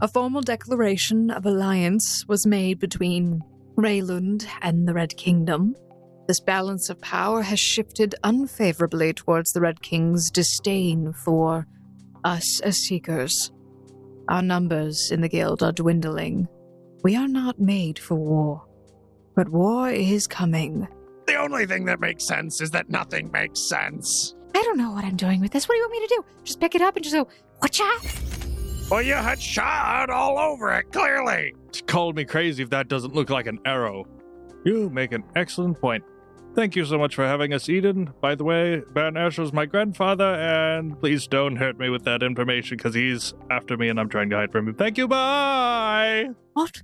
a formal declaration of alliance was made between Raylund and the Red Kingdom. This balance of power has shifted unfavorably towards the Red King's disdain for us as seekers. Our numbers in the guild are dwindling. We are not made for war, but war is coming. The only thing that makes sense is that nothing makes sense. I don't know what I'm doing with this. What do you want me to do? Just pick it up and just go, whatcha? Well, you had shot all over it, clearly. it's called me crazy if that doesn't look like an arrow. You make an excellent point. Thank you so much for having us, Edyn. By the way, Baron Asher's my grandfather, and please don't hurt me with that information because he's after me and I'm trying to hide from him. Thank you, bye! What?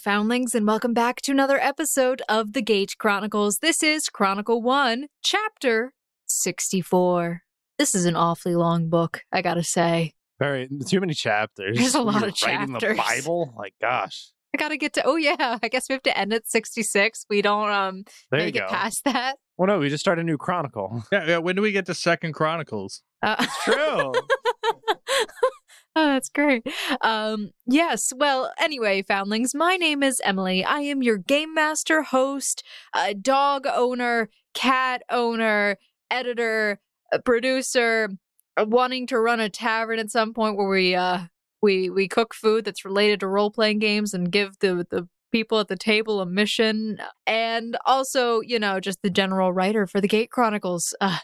Foundlings, and welcome back to another episode of the Gate Chronicles. This is Chronicle 1, Chapter 64. This is an awfully long book, I gotta say. Very too many chapters. There's a lot You're of writing chapters. the Bible. Like, gosh, I gotta get to, oh yeah, I guess we have to end at 66. We don't um there make you it go. past that. Well, no, we just start a new chronicle. Yeah, yeah, when do we get to Second Chronicles? Uh, True. oh, that's great. Um, yes. Well, anyway, foundlings, my name is Emily. I am your game master, host, uh, dog owner, cat owner, editor, uh, producer, uh, wanting to run a tavern at some point where we uh we we cook food that's related to role playing games and give the the people at the table a mission and also you know just the general writer for the gate chronicles uh,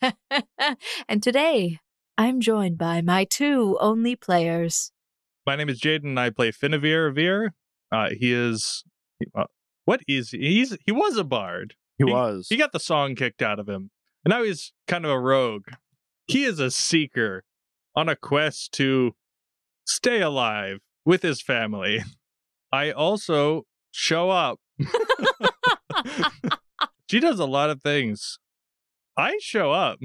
and today I'm joined by my two only players. My name is Jaden, and I play Finavir Veer. Uh, he is. Uh, what is he? He's he was a bard. He was. He got the song kicked out of him, and now he's kind of a rogue. He is a seeker on a quest to stay alive with his family. I also show up. she does a lot of things. I show up.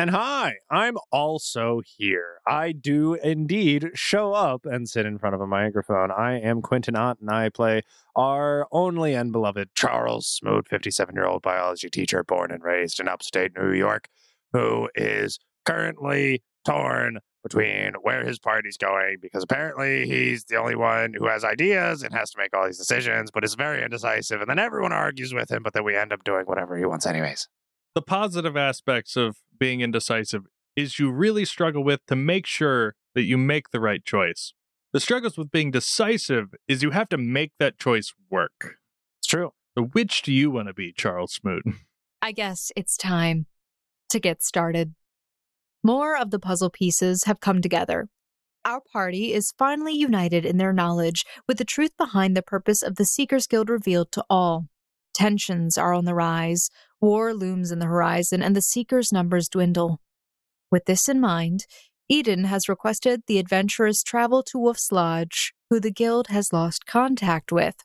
And hi, I'm also here. I do indeed show up and sit in front of a microphone. I am Quentin Ott, and I play our only and beloved Charles Smoot, 57 year old biology teacher born and raised in upstate New York, who is currently torn between where his party's going because apparently he's the only one who has ideas and has to make all these decisions, but is very indecisive. And then everyone argues with him, but then we end up doing whatever he wants, anyways. The positive aspects of being indecisive is you really struggle with to make sure that you make the right choice. The struggles with being decisive is you have to make that choice work. It's true. So which do you want to be, Charles Smoot? I guess it's time to get started. More of the puzzle pieces have come together. Our party is finally united in their knowledge, with the truth behind the purpose of the Seekers Guild revealed to all. Tensions are on the rise, war looms in the horizon, and the Seekers' numbers dwindle. With this in mind, Edyn has requested the adventurers travel to Wolf's Lodge, who the Guild has lost contact with.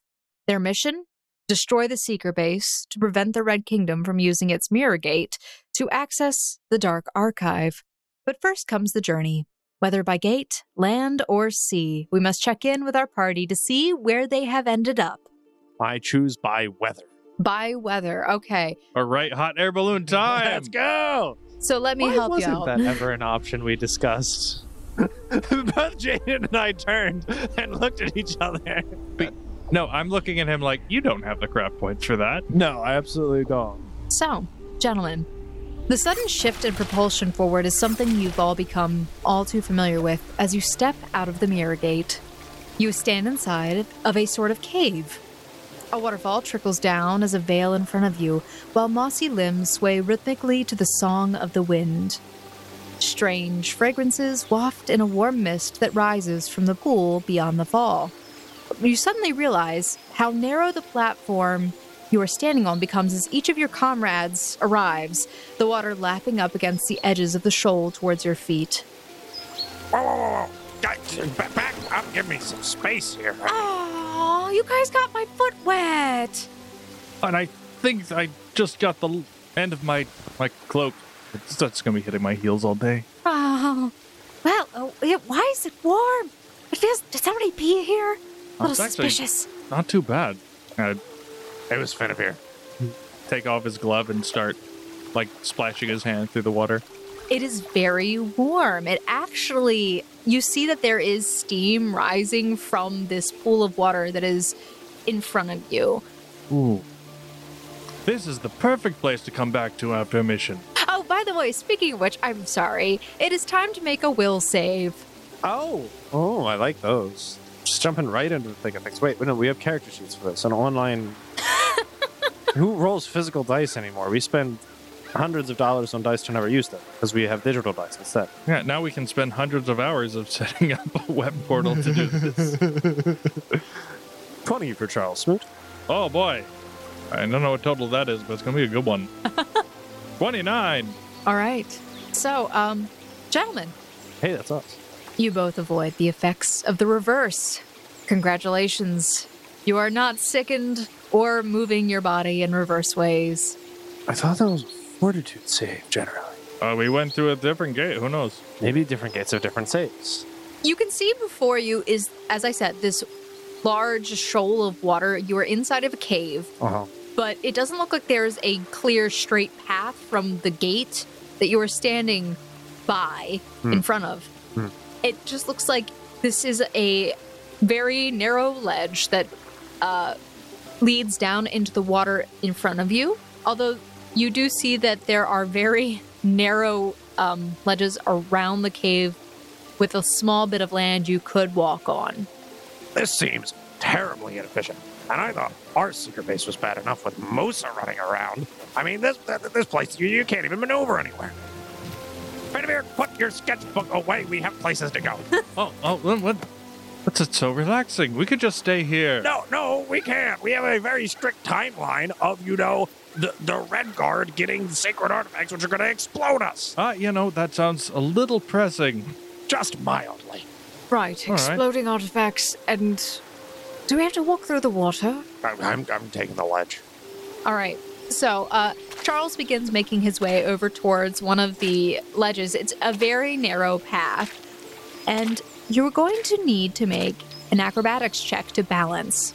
Their mission? Destroy the Seeker base to prevent the Red Kingdom from using its Mirror Gate to access the Dark Archive. But first comes the journey. Whether by gate, land, or sea, we must check in with our party to see where they have ended up. I choose by weather. By weather, okay. All right, hot air balloon time. Let's go. So let me Why help you wasn't out. that ever an option we discussed? Both Jaden and I turned and looked at each other. No, I'm looking at him like you don't have the crap points for that. No, I absolutely don't. So, gentlemen, the sudden shift in propulsion forward is something you've all become all too familiar with as you step out of the mirror gate. You stand inside of a sort of cave. A waterfall trickles down as a veil in front of you, while mossy limbs sway rhythmically to the song of the wind. Strange fragrances waft in a warm mist that rises from the pool beyond the fall. You suddenly realize how narrow the platform you are standing on becomes as each of your comrades arrives, the water lapping up against the edges of the shoal towards your feet. Back up, give me some space here. Oh, you guys got my foot wet. And I think I just got the end of my my cloak. It's, that's gonna be hitting my heels all day. Oh, well, oh, yeah, why is it warm? It feels. Did somebody pee here? A little It's suspicious. Not too bad. I It was Finavir. take off his glove and start like splashing his hand through the water. It is very warm. It actually, you see that there is steam rising from this pool of water that is in front of you. Ooh. This is the perfect place to come back to after a mission. Oh, by the way, speaking of which, I'm sorry. It is time to make a will save. Oh, oh, I like those. Just jumping right into the thick of things. Wait, no, we have character sheets for this. An online. Who rolls physical dice anymore? We spend hundreds of dollars on dice to never use them because we have digital dice instead. Yeah, now we can spend hundreds of hours of setting up a web portal to do this. 20 for Charles Smoot. oh boy. I don't know what total that is, but it's gonna be a good one. 29. All right. So, um, gentlemen, Hey, that's us. you both avoid the effects of the reverse. Congratulations. You are not sickened or moving your body in reverse ways. I thought that was a fortitude save generally. Uh, we went through a different gate. Who knows? Maybe different gates have different saves. You can see before you is, as I said, this large shoal of water. You are inside of a cave, Uh huh. but it doesn't look like there's a clear straight path from the gate that you are standing by in front of. Hmm. It just looks like this is a very narrow ledge that uh, leads down into the water in front of you. Although you do see that there are very narrow um, ledges around the cave with a small bit of land you could walk on. This seems terribly inefficient. And I thought our secret base was bad enough with Mosa running around. I mean, this this place, you, you can't even maneuver anywhere. Finavir, put your sketchbook away. We have places to go. Oh, oh, what? what? What's it so relaxing? We could just stay here. no, no, we can't. We have a very strict timeline of, you know, the, the Red Guard getting sacred artifacts which are going to explode us. Ah, you know, that sounds a little pressing. Just mildly. Right, All right. exploding artifacts, and do we have to walk through the water? I, I'm, I'm taking the ledge. All right. So, uh, Charles begins making his way over towards one of the ledges. It's a very narrow path, and you're going to need to make an acrobatics check to balance.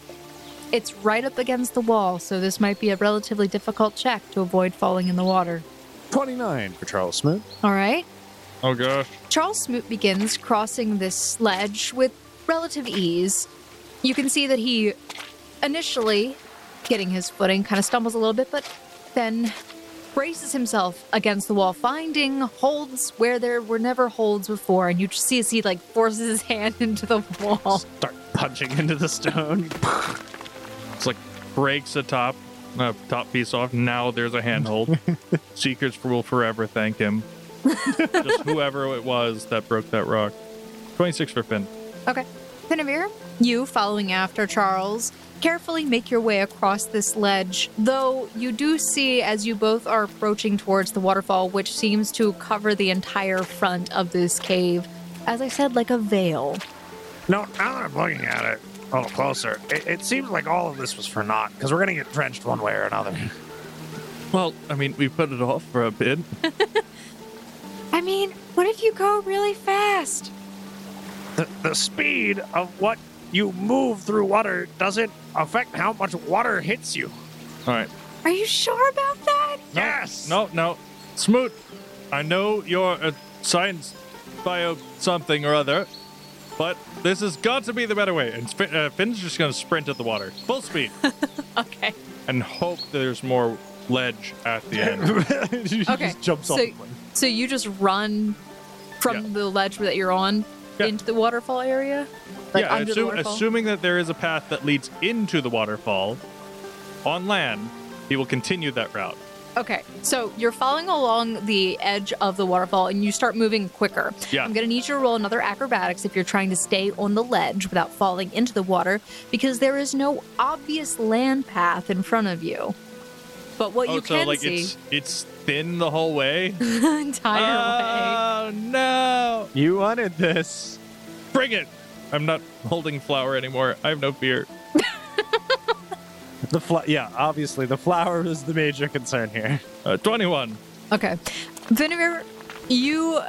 It's right up against the wall, so this might be a relatively difficult check to avoid falling in the water. 29 for Charles Smoot. All right. Oh gosh. Charles Smoot begins crossing this ledge with relative ease. You can see that he initially, getting his footing, kind of stumbles a little bit, but then braces himself against the wall, finding holds where there were never holds before. And you just see as he like forces his hand into the wall. Start punching into the stone. It's like breaks the top, uh, top piece off. Now there's a handhold. Seekers will forever thank him. Just whoever it was that broke that rock. 26 for Finn. Okay. Finavir, you following after Charles, carefully make your way across this ledge, though you do see as you both are approaching towards the waterfall, which seems to cover the entire front of this cave, as I said, like a veil. No, now that I'm looking at it a little closer, it, it seems like all of this was for naught because we're going to get drenched one way or another. Well, I mean, we put it off for a bit. I mean, what if you go really fast? The, the speed of what you move through water doesn't affect how much water hits you. All right. Are you sure about that? Yes. No, no. Smoot, I know you're a science bio something or other, but this has got to be the better way. And Fin- uh, Finn's just going to sprint at the water, full speed, Okay. and hope there's more ledge at the end. he Okay, just jumps so- off the plane. So you just run from Yeah. the ledge that you're on Yeah. into the waterfall area? Like yeah, under the assume, waterfall? assuming that there is a path that leads into the waterfall on land, he will continue that route. Okay, so you're following along the edge of the waterfall and you start moving quicker. Yeah. I'm going to need you to roll another acrobatics if you're trying to stay on the ledge without falling into the water because there is no obvious land path in front of you. But what oh, you so can like see. it's it's Finn the whole way? entire oh, way. Oh no! You wanted this. Bring it! I'm not holding flour anymore. I have no fear. The fl- yeah, obviously the flower is the major concern here. Uh, 21. Okay. Finavir, you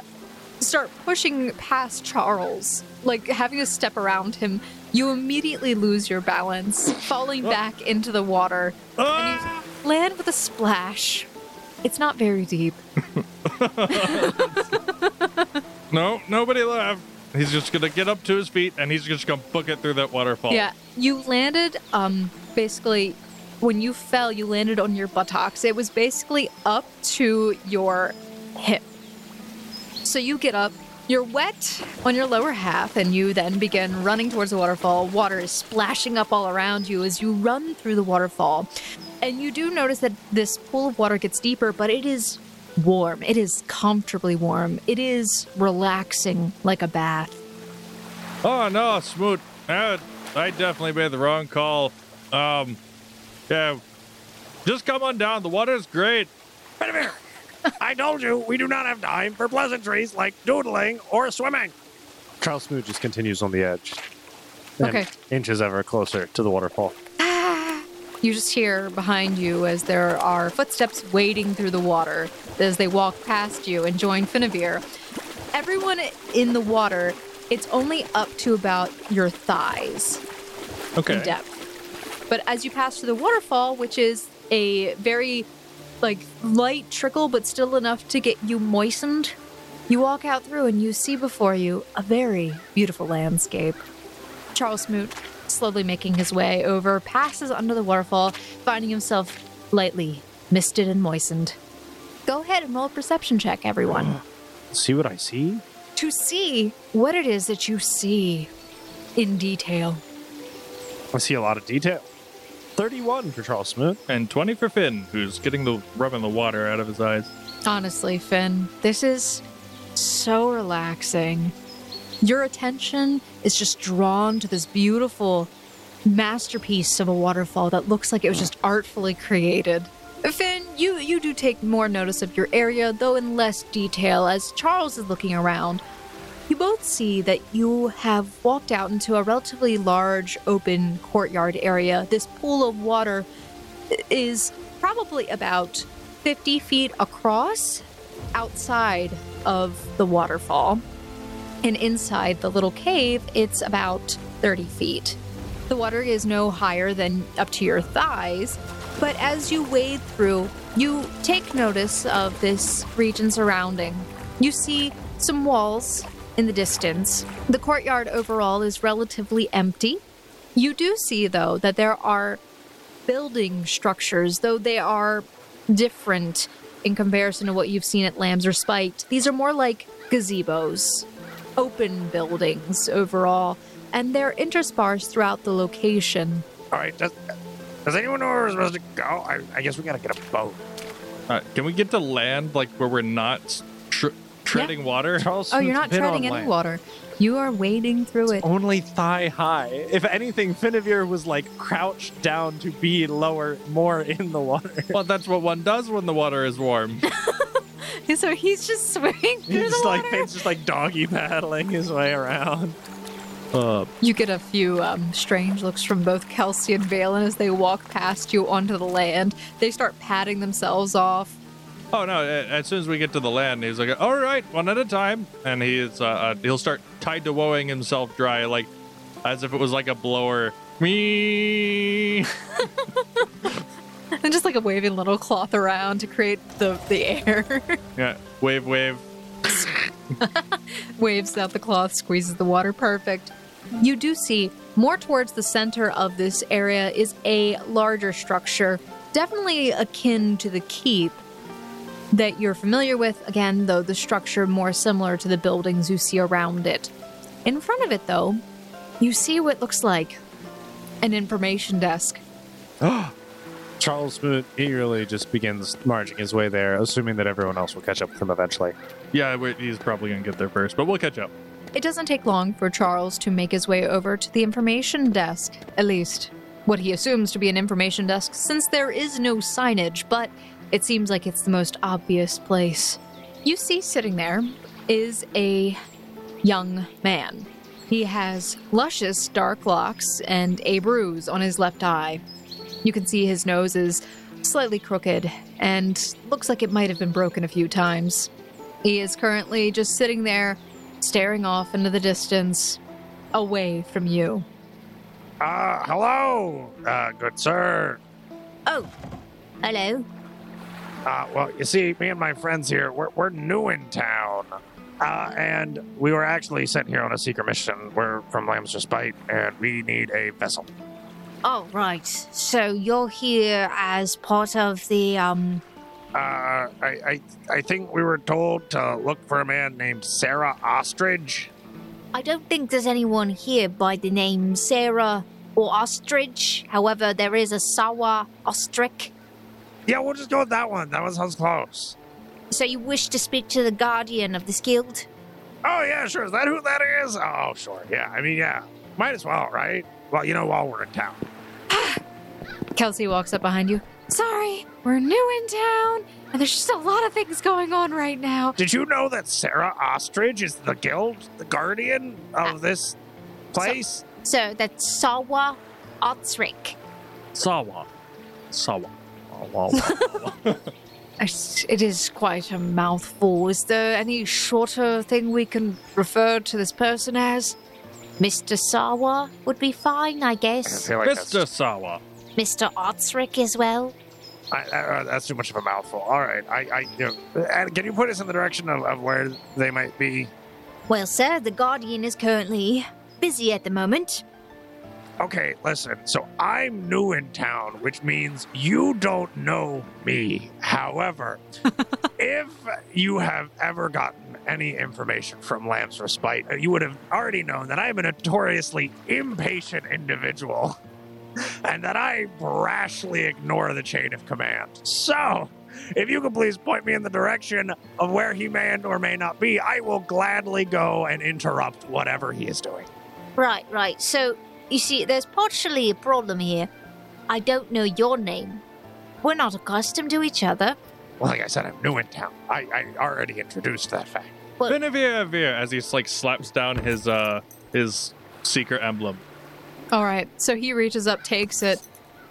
start pushing past Charles, like having to step around him. You immediately lose your balance, falling back into the water, and you land with a splash. It's not very deep. No, nobody left. He's just gonna get up to his feet and he's just gonna book it through that waterfall. Yeah, you landed. Um, basically, when you fell, you landed on your buttocks. It was basically up to your hip. So you get up. You're wet on your lower half, and you then begin running towards the waterfall. Water is splashing up all around you as you run through the waterfall. And you do notice that this pool of water gets deeper, but it is warm. It is comfortably warm. It is relaxing like a bath. Oh no, Smoot. I definitely made the wrong call. Um, yeah. Just come on down. The water's great. Finavir, I told you we do not have time for pleasantries like doodling or swimming. Charles Smoot just continues on the edge. and Okay. Inches ever closer to the waterfall. You just hear behind you as there are footsteps wading through the water as they walk past you and join Finavir. Everyone in the water, it's only up to about your thighs Okay. in depth. But as you pass through the waterfall, which is a very like light trickle but still enough to get you moistened, you walk out through and you see before you a very beautiful landscape. Charles Smoot, slowly making his way over, passes under the waterfall, finding himself lightly misted and moistened. Go ahead and roll a perception check, everyone, uh, See what I see? to see what it is that you see in detail. I see a lot of detail. 31 for Charles Smoot And 20 for Finn, who's getting the rubbing the water out of his eyes. Honestly, Finn, this is so relaxing. Your attention is just drawn to this beautiful masterpiece of a waterfall that looks like it was just artfully created. Finn, you, you do take more notice of your area, though in less detail, as Charles is looking around. You both see that you have walked out into a relatively large open courtyard area. This pool of water is probably about 50 feet across outside of the waterfall. And inside the little cave, it's about 30 feet. The water is no higher than up to your thighs, but as you wade through, you take notice of this region surrounding. You see some walls in the distance. The courtyard overall is relatively empty. You do see, though, that there are building structures, though they are different in comparison to what you've seen at Lamb's Respite. These are more like gazebos, open buildings overall, and they're interspersed throughout the location. All right, does, does anyone know where we're supposed to go? I, I guess we gotta get a boat. Uh, can we get to land like where we're not tr- treading water? Charles Oh, you're not treading any land. water. You are wading through it. Only thigh high. If anything, Finavir was like crouched down to be lower, more in the water. Well, that's what one does when the water is warm. So he's just swimming through He's the just like water. Finn's just like doggy paddling his way around. Uh, You get a few um, strange looks from both Kelsey and Valen as they walk past you onto the land. They start patting themselves off. oh no! As soon as we get to the land, he's like, "All right, one at a time," and he's uh, uh, he'll start tied to woeing himself dry, like as if it was like a blower. Me. And just like a waving little cloth around to create the, the air. Yeah, wave, wave. Waves out the cloth, squeezes the water. Perfect. You do see more towards the center of this area is a larger structure, definitely akin to the keep that you're familiar with. Again, though, the structure more similar to the buildings you see around it. In front of it, though, you see what looks like an information desk. Charles Smoot eagerly just begins marching his way there, assuming that everyone else will catch up with him eventually. Yeah, we he's probably gonna get there first, but we'll catch up. It doesn't take long for Charles to make his way over to the information desk, at least what he assumes to be an information desk, since there is no signage, but It seems like it's the most obvious place. You see sitting there is a young man. He has luscious dark locks and a bruise on his left eye. You can see his nose is slightly crooked and looks like it might have been broken a few times. He is currently just sitting there, staring off into the distance, away from you. Uh, hello, uh, good sir. Oh, hello. Uh, well, you see, me and my friends here, we're, we're new in town. Uh, and we were actually sent here on a secret mission. We're from Lamb's Respite, and we need a vessel. Oh, right. So you're here as part of the, um, Uh, I, I, I think we were told to look for a man named Sarah Ostrich. I don't think there's anyone here by the name Sarah or Ostrich. However, there is a Sawa Ostrich. Yeah, we'll just go with that one. That one sounds close. So you wish to speak to the guardian of this guild? Oh, yeah, sure. Is that who that is? Oh, sure. Yeah, I mean, yeah. Might as well, right? Well, you know, while we're in town. Kelsey walks up behind you. Sorry, we're new in town, and there's just a lot of things going on right now. Did you know that Sarah Ostrich is the guild, the guardian of this place? So that's Sawa Ostrich. Sawa. Sawa. It's- It is quite a mouthful. Is there any shorter thing we can refer to this person as? Mr. Sawa would be fine, I I guess. feel like that's, Mr. Sawa. Mr. Ostrich as well. I, uh, that's too much of a mouthful. All right, I, I, you know, can you put us in the direction of, of where they might be? Well, sir, the guardian is currently busy at the moment. Okay, listen. So I'm new in town, which means you don't know me. However, if you have ever gotten any information from Lamb's Respite, you would have already known that I'm a notoriously impatient individual and that I brashly ignore the chain of command. So, if you could please point me in the direction of where he may and or may not be, I will gladly go and interrupt whatever he is doing. Right, right. So, you see, there's partially a problem here. I don't know your name. We're not accustomed to each other. Well, like I said, I'm new in town. I, I already introduced that fact. Finavir as he like slaps down his uh his secret emblem. All right, so he reaches up, takes it.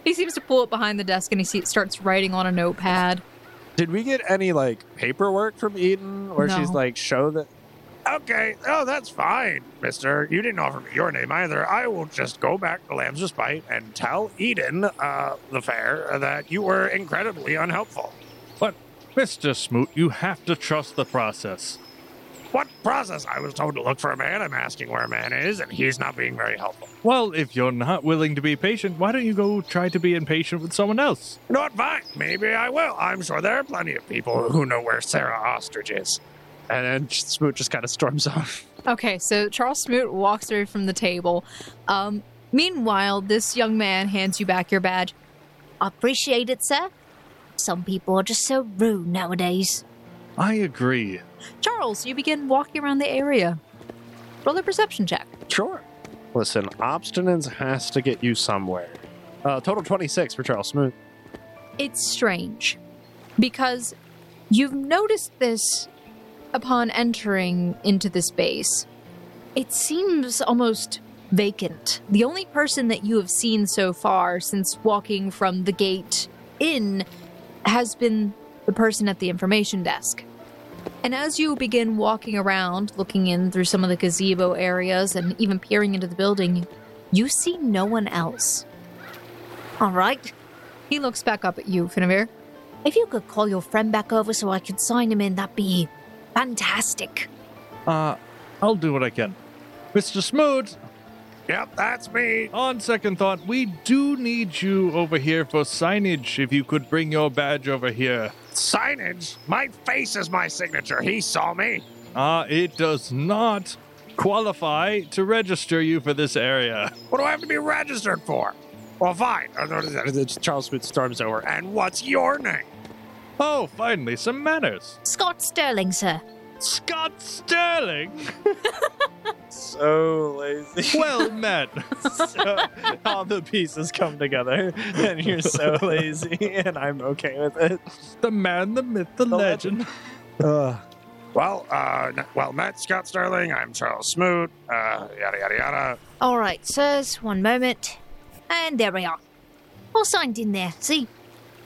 He seems to pull it behind the desk, and he see- starts writing on a notepad. Did we get any like paperwork from Edyn where she's like show that? Okay, oh, that's fine, mister. You didn't offer me your name either. I will just go back to Lamb's Respite and tell Edyn, uh, the fair, that you were incredibly unhelpful. But Mr. Smoot, you have to trust the process. What process? I was told to look for a man. I'm asking where a man is, and he's not being very helpful. Well, if you're not willing to be patient, why don't you go try to be impatient with someone else? You know what? Fine. Maybe I will. I'm sure there are plenty of people who know where Sarah Ostrich is. And then Smoot just kind of storms off. Okay, so Charles Smoot walks away from the table. Um, meanwhile, this young man hands you back your badge. I appreciate it, sir. Some people are just so rude nowadays. I agree. Charles, you begin walking around the area. Roll a perception check. Sure. Listen, obstinance has to get you somewhere. Uh, total 26 for Charles Smoot. It's strange because you've noticed this upon entering into this base. It seems almost vacant. The only person that you have seen so far since walking from the gate in has been the person at the information desk. And as you begin walking around, looking in through some of the gazebo areas and even peering into the building, you see no one else. All right. He looks back up at you, Finavir. If you could call your friend back over so I could sign him in, that'd be fantastic. Uh, I'll do what I can. Mr. Smoot, Yep, that's me. on second thought, we do need you over here for signage. If you could bring your badge over here. Signage? My face is my signature. He saw me. Uh, it does not qualify to register you for this area. What do I have to be registered for? Well, fine. Charles Smoot storms over. And what's your name? Oh, finally, some manners. Scott Sterling, sir. Scott Sterling. So, lazy. Well met. so all the pieces come together, and you're so lazy, and I'm okay with it. the man, the myth, the, The legend. Ugh. Well, uh, well, met Scott Sterling. I'm Charles Smoot. Uh, yada yada yada. All right, sirs, one moment. And there we are. All signed in there. See,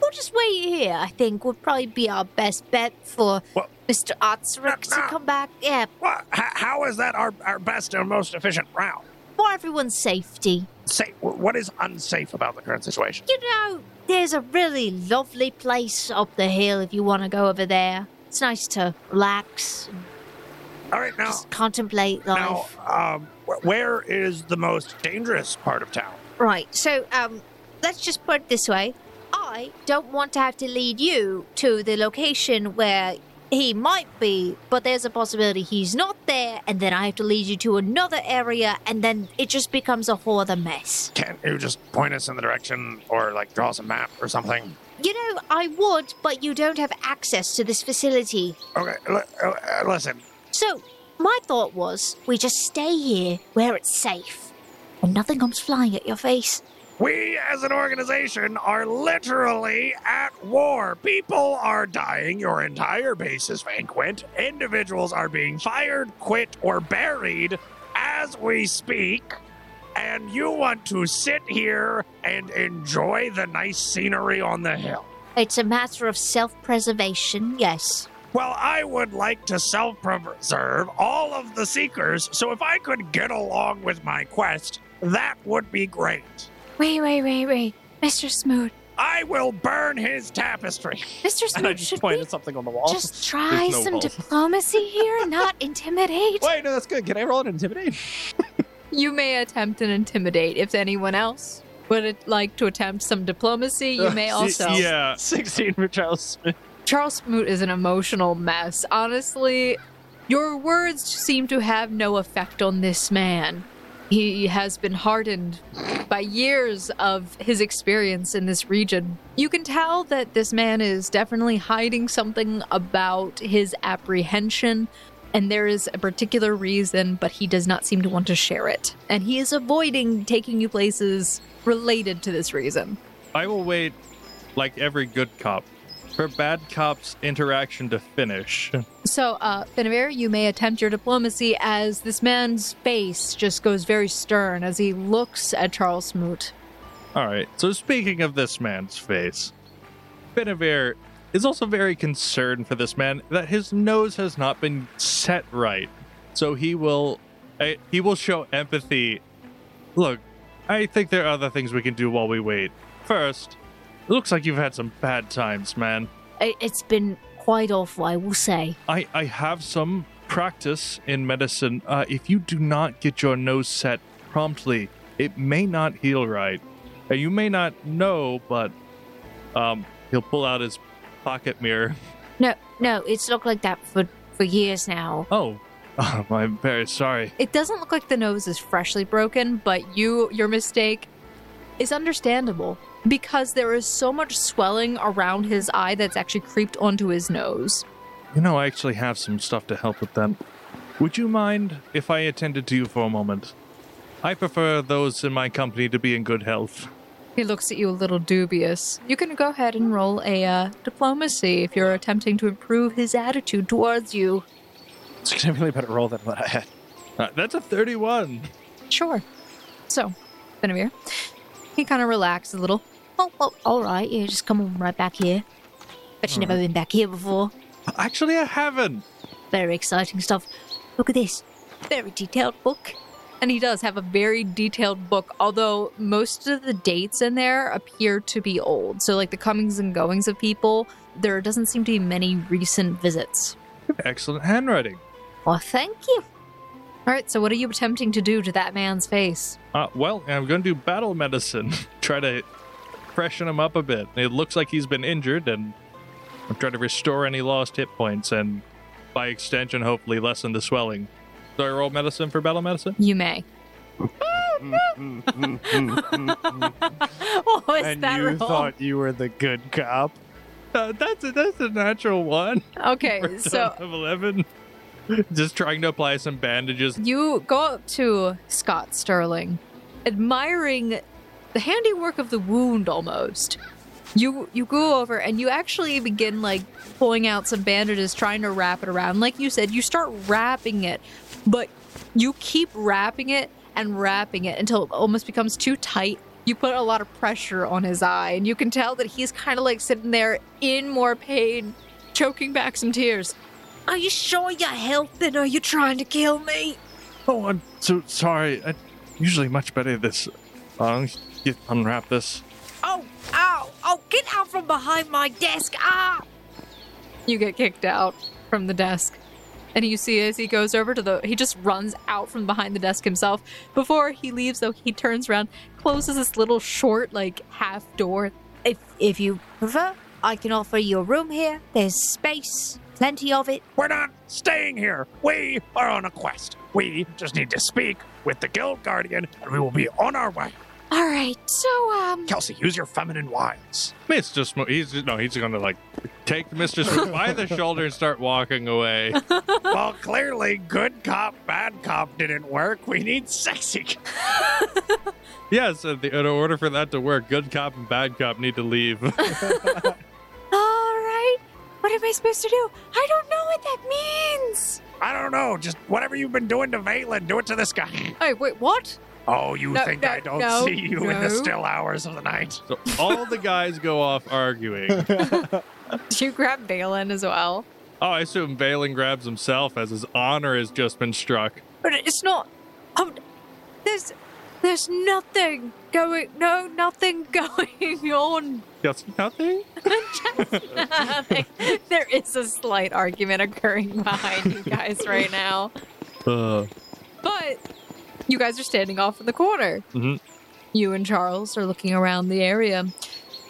we'll just wait here. I think would probably be our best bet for Well- Mr. Otzrick to No, no. come back. Yeah, What? H- how is that our, our best and most efficient route? for everyone's safety. Say, what is unsafe about the current situation? You know, there's a really lovely place up the hill if you want to go over there. It's nice to relax, All right, now, just contemplate now, life. um, where is the most dangerous part of town? Right, so, um, let's just put it this way. I don't want to have to lead you to the location where he might be, but there's a possibility he's not there, and then I have to lead you to another area, and then it just becomes a whole other mess. Can't you just point us in the direction, or like draw us a map or something? You know, I would, but you don't have access to this facility. Okay, l- uh, listen. So, my thought was we just stay here where it's safe, and nothing comes flying at your face. We as an organization are literally at war. People are dying. Your entire base is vanquished. Individuals are being fired, quit, or buried as we speak. And you want to sit here and enjoy the nice scenery on the hill. It's a matter of self preservation, yes. Well, I would like to self preserve all of the seekers, so if I could get along with my quest, that would be great. Wait, wait, wait, wait. Mr. Smoot. I will burn his tapestry. Mr. And I Smoot, just should point we something on the wall. just try no some walls. diplomacy here, not intimidate? Wait, no, that's good. Can I roll an intimidate? You may attempt an intimidate if anyone else would it like to attempt some diplomacy. You may also. Yeah. 16 for Charles Smoot. Charles Smoot is an emotional mess. Honestly, your words seem to have no effect on this man. He has been hardened by years of his experience in this region. You can tell that this man is definitely hiding something about his apprehension, and there is a particular reason, but he does not seem to want to share it. And he is avoiding taking you places related to this reason. I will wait, like every good cop, for bad cop's interaction to finish. So, uh, you may attempt your diplomacy as this man's face just goes very stern as he looks at Charles Smoot. All right. So speaking of this man's face, Finavir is also very concerned for this man that his nose has not been set right. So he will, uh, he will show empathy. Look, I think there are other things we can do while we wait. First, it looks like you've had some bad times, man. It, it's been quite awful, I will say. I, I have some practice in medicine. Uh, if you do not get your nose set promptly, it may not heal right. And you may not know, but um, he'll pull out his pocket mirror. No, no, it's looked like that for, for years now. Oh, oh, I'm very sorry. It doesn't look like the nose is freshly broken, but you, your mistake is understandable because there is so much swelling around his eye that's actually creeped onto his nose. You know, I actually have some stuff to help with that. Would you mind if I attended to you for a moment? I prefer those in my company to be in good health. He looks at you a little dubious. You can go ahead and roll a uh, diplomacy if you're attempting to improve his attitude towards you. It's a significantly better roll than what I had. Uh, that's a 31. Sure. So, Finavir, he kind of relaxed a little. Oh, oh, all right, yeah, just come on right back here. Bet you've never been back here before. Actually, I haven't. Very exciting stuff. Look at this. Very detailed book. And he does have a very detailed book, although most of the dates in there appear to be old. So, like the comings and goings of people, there doesn't seem to be many recent visits. Excellent handwriting. Well, thank you. All right, so what are you attempting to do to that man's face? Uh, well, I'm going to do battle medicine. Try to freshen him up a bit. It looks like he's been injured, and I'm trying to restore any lost hit points and, by extension, hopefully lessen the swelling. Do I roll medicine for battle medicine? You may. What was and that you roll? thought you were the good cop. Uh, that's a, that's a natural one. Okay, For a so of 11. Just trying to apply some bandages. You go up to Scott Sterling, admiring the handiwork of the wound almost. You you go over and you actually begin like pulling out some bandages, trying to wrap it around. Like you said, you start wrapping it, but you keep wrapping it and wrapping it until it almost becomes too tight. You put a lot of pressure on his eye, and you can tell that he's kind of like sitting there in more pain, choking back some tears. Are you sure you're healthy or are you trying to kill me? Oh, I'm so sorry. I usually much better at this. Uh, get unwrap this. Oh, ow, oh, get out from behind my desk. Ah! You get kicked out from the desk. And you see as he goes over to the he just runs out from behind the desk himself. Before he leaves though, he turns around, closes this little short like half door. If, if you prefer, I can offer you a room here. There's space, plenty of it. We're not staying here. We are on a quest. We just need to speak with the Guild Guardian, and we will be on our way. All right, so, um, Kelsey, use your feminine wiles. Mr. Smoot. He's no. He's gonna like take Mr. Smoot by the shoulder and start walking away. well, clearly, good cop, bad cop didn't work. We need sexy. yes, in, the, in order for that to work, good cop and bad cop need to leave. all right. What am I supposed to do? I don't know what that means. I don't know. Just whatever you've been doing to Valen, do it to this guy. Hey, wait, what? Oh, you No, think no, I don't no, see you in the still hours of the night? so all the guys go off arguing. Do you grab Valen as well? Oh, I assume Valen grabs himself as his honor has just been struck. But it's not. Oh, there's, there's nothing going. No, nothing going on. Yes, nothing. Just nothing. there is a slight argument occurring behind you guys right now, Uh, but you guys are standing off in the corner. Mhm. You and Charles are looking around the area.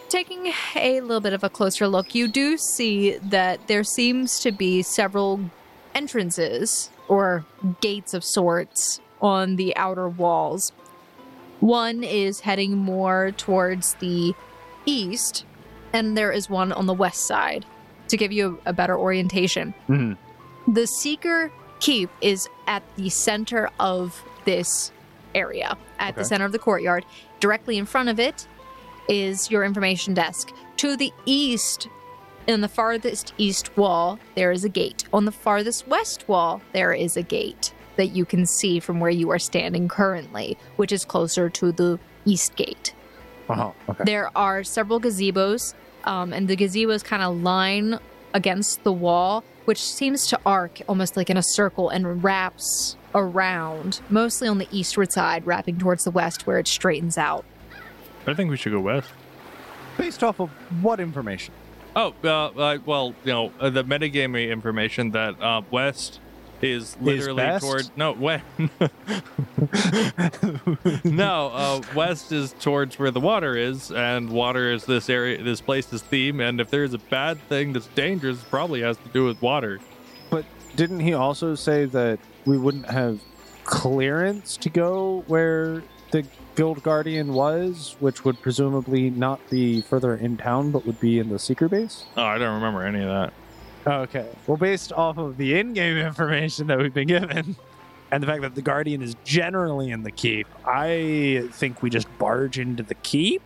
Taking a little bit of a closer look, you do see that there seems to be several entrances or gates of sorts on the outer walls. One is heading more towards the east, and there is one on the west side to give you a better orientation. Mhm. The Seeker Keep is at the center of this area, at the center of the courtyard. Directly in front of it is your information desk. To the east, in the farthest east wall, there is a gate. On the farthest west wall, there is a gate that you can see from where you are standing currently, which is closer to the east gate. Uh-huh. Okay. There are several gazebos, um, and the gazebos kind of line against the wall, which seems to arc almost like in a circle and wraps around, mostly on the eastward side, wrapping towards the west where it straightens out. I think we should go west. Based off of what information? Oh, uh, uh, well, you know, uh, the metagame information that uh, west is literally best? toward no west. no, uh, west is towards where the water is, and water is this area, this place's theme. And if there's a bad thing that's dangerous, it probably has to do with water. But didn't he also say that we wouldn't have clearance to go where the Guild Guardian was, which would presumably not be further in town, but would be in the Seeker base? Oh, I don't remember any of that. Oh, okay. Well, based off of the in-game information that we've been given, and the fact that the Guardian is generally in the keep, I think we just barge into the keep,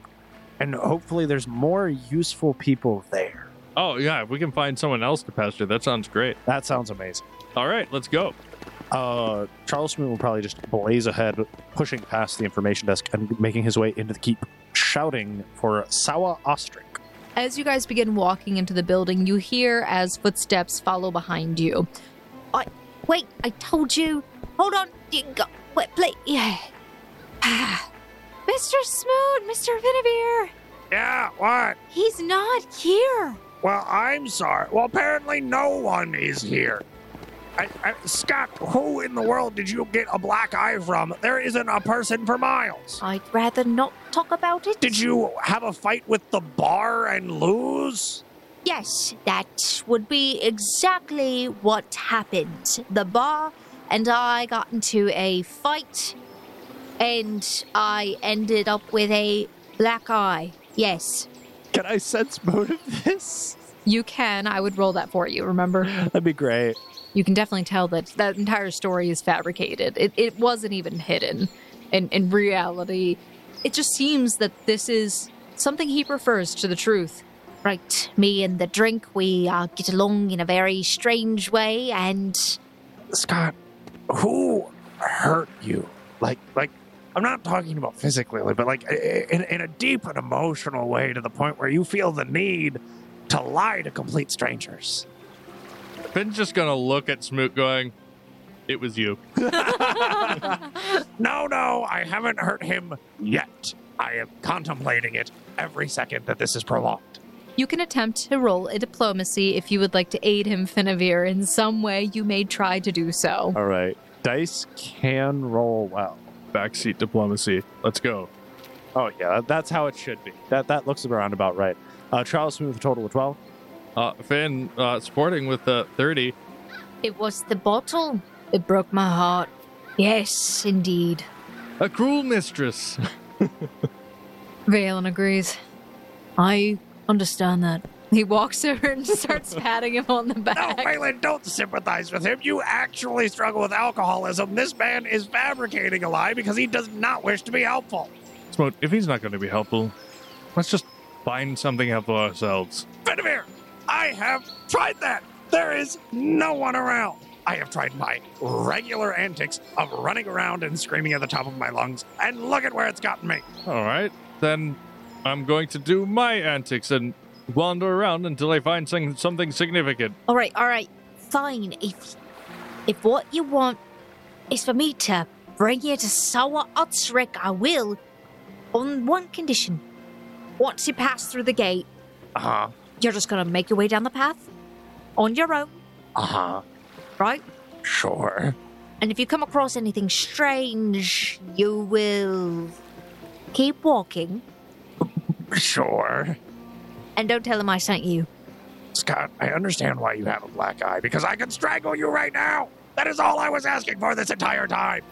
and hopefully there's more useful people there. Oh yeah, if we can find someone else to pester, that sounds great. That sounds amazing. All right, let's go. Uh, Charles Smoot will probably just blaze ahead, pushing past the information desk and making his way into the keep, shouting for Sawa Ostrich. As you guys begin walking into the building, you hear as footsteps follow behind you. I, Wait, I told you. Hold on. You go. Wait, play. Yeah. Mr. Smoot, Mr. Finavir, Yeah, what? He's not here. Well, I'm sorry. Well, apparently no one is here. I, I, Scott, who in the world did you get a black eye from? There isn't a person for miles. I'd rather not talk about it. Did you have a fight with the bar and lose? Yes, that would be exactly what happened. The bar and I got into a fight, and I ended up with a black eye. Yes. Can I sense motive this? you can. I would roll that for you, remember? That'd be great. You can definitely tell that that entire story is fabricated. It, it wasn't even hidden. In, in reality, it just seems that this is something he prefers to the truth. Right, me and the drink, we uh, get along in a very strange way, and Scott, who hurt you? Like, like, I'm not talking about physically, but like in, in a deep and emotional way to the point where you feel the need to lie to complete strangers. Finn's just gonna look at Smoot going, It was you. No, no, I haven't hurt him yet. I am contemplating it every second that this is prolonged. You can attempt to roll a diplomacy if you would like to aid him, Finavir, in some way you may try to do so. All right. Dice can roll well. Backseat diplomacy. Let's go. Oh yeah, that's how it should be. That that looks around about right. Uh, Charles Smoot a total of twelve. Uh, Finn, uh, sporting with the 30. it was the bottle. It broke my heart. Yes, indeed. A cruel mistress. Valen agrees. I understand that. He walks over and starts patting him on the back. No, back. Valen, don't sympathize with him. You actually struggle with alcoholism. This man is fabricating a lie because he does not wish to be helpful. Smoot, if he's not going to be helpful, let's just find something helpful ourselves. Finavir, I have tried that. There is no one around. I have tried my regular antics of running around and screaming at the top of my lungs, and look at where it's gotten me. All right, then I'm going to do my antics and wander around until I find some, something significant. All right, all right, fine. If if what you want is for me to bring you to Sawa Otsric, I will. On one condition. Once you pass through the gate, Uh huh. You're just gonna make your way down the path on your own, Uh huh. right? Sure. And if you come across anything strange, you will keep walking Sure. and don't tell them I sent you. Scott, I understand why you have a black eye because I can strangle you right now. That is all I was asking for this entire time.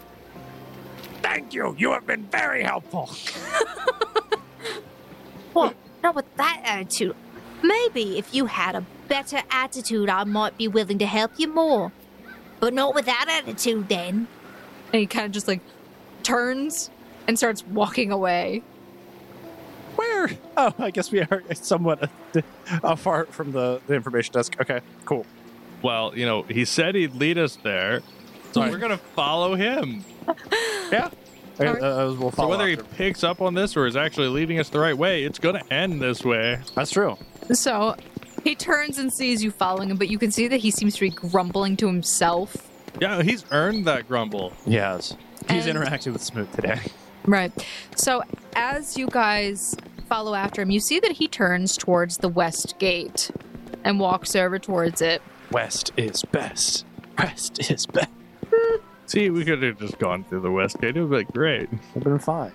Thank you. You have been very helpful. Well, not with that attitude. Maybe if you had a better attitude, I might be willing to help you more. But not with that attitude, then. And he kind of just like turns and starts walking away. Where? Oh, I guess we are somewhat far from the, the information desk. Okay, cool. Well, you know, he said he'd lead us there, so we're going to follow him. Yeah. Okay, Alright. uh, we'll So follow whether he picks up on this or is actually leading us the right way, it's going to end this way. That's true. So he turns and sees you following him, but you can see that he seems to be grumbling to himself. Yeah, he's earned that grumble. Yes. He's And- interacting with Smoot today. Right. So as you guys follow after him, you see that he turns towards the west gate and walks over towards it. West is best. West is best. See, we could have just gone through the west gate. It would be great. I've been fine.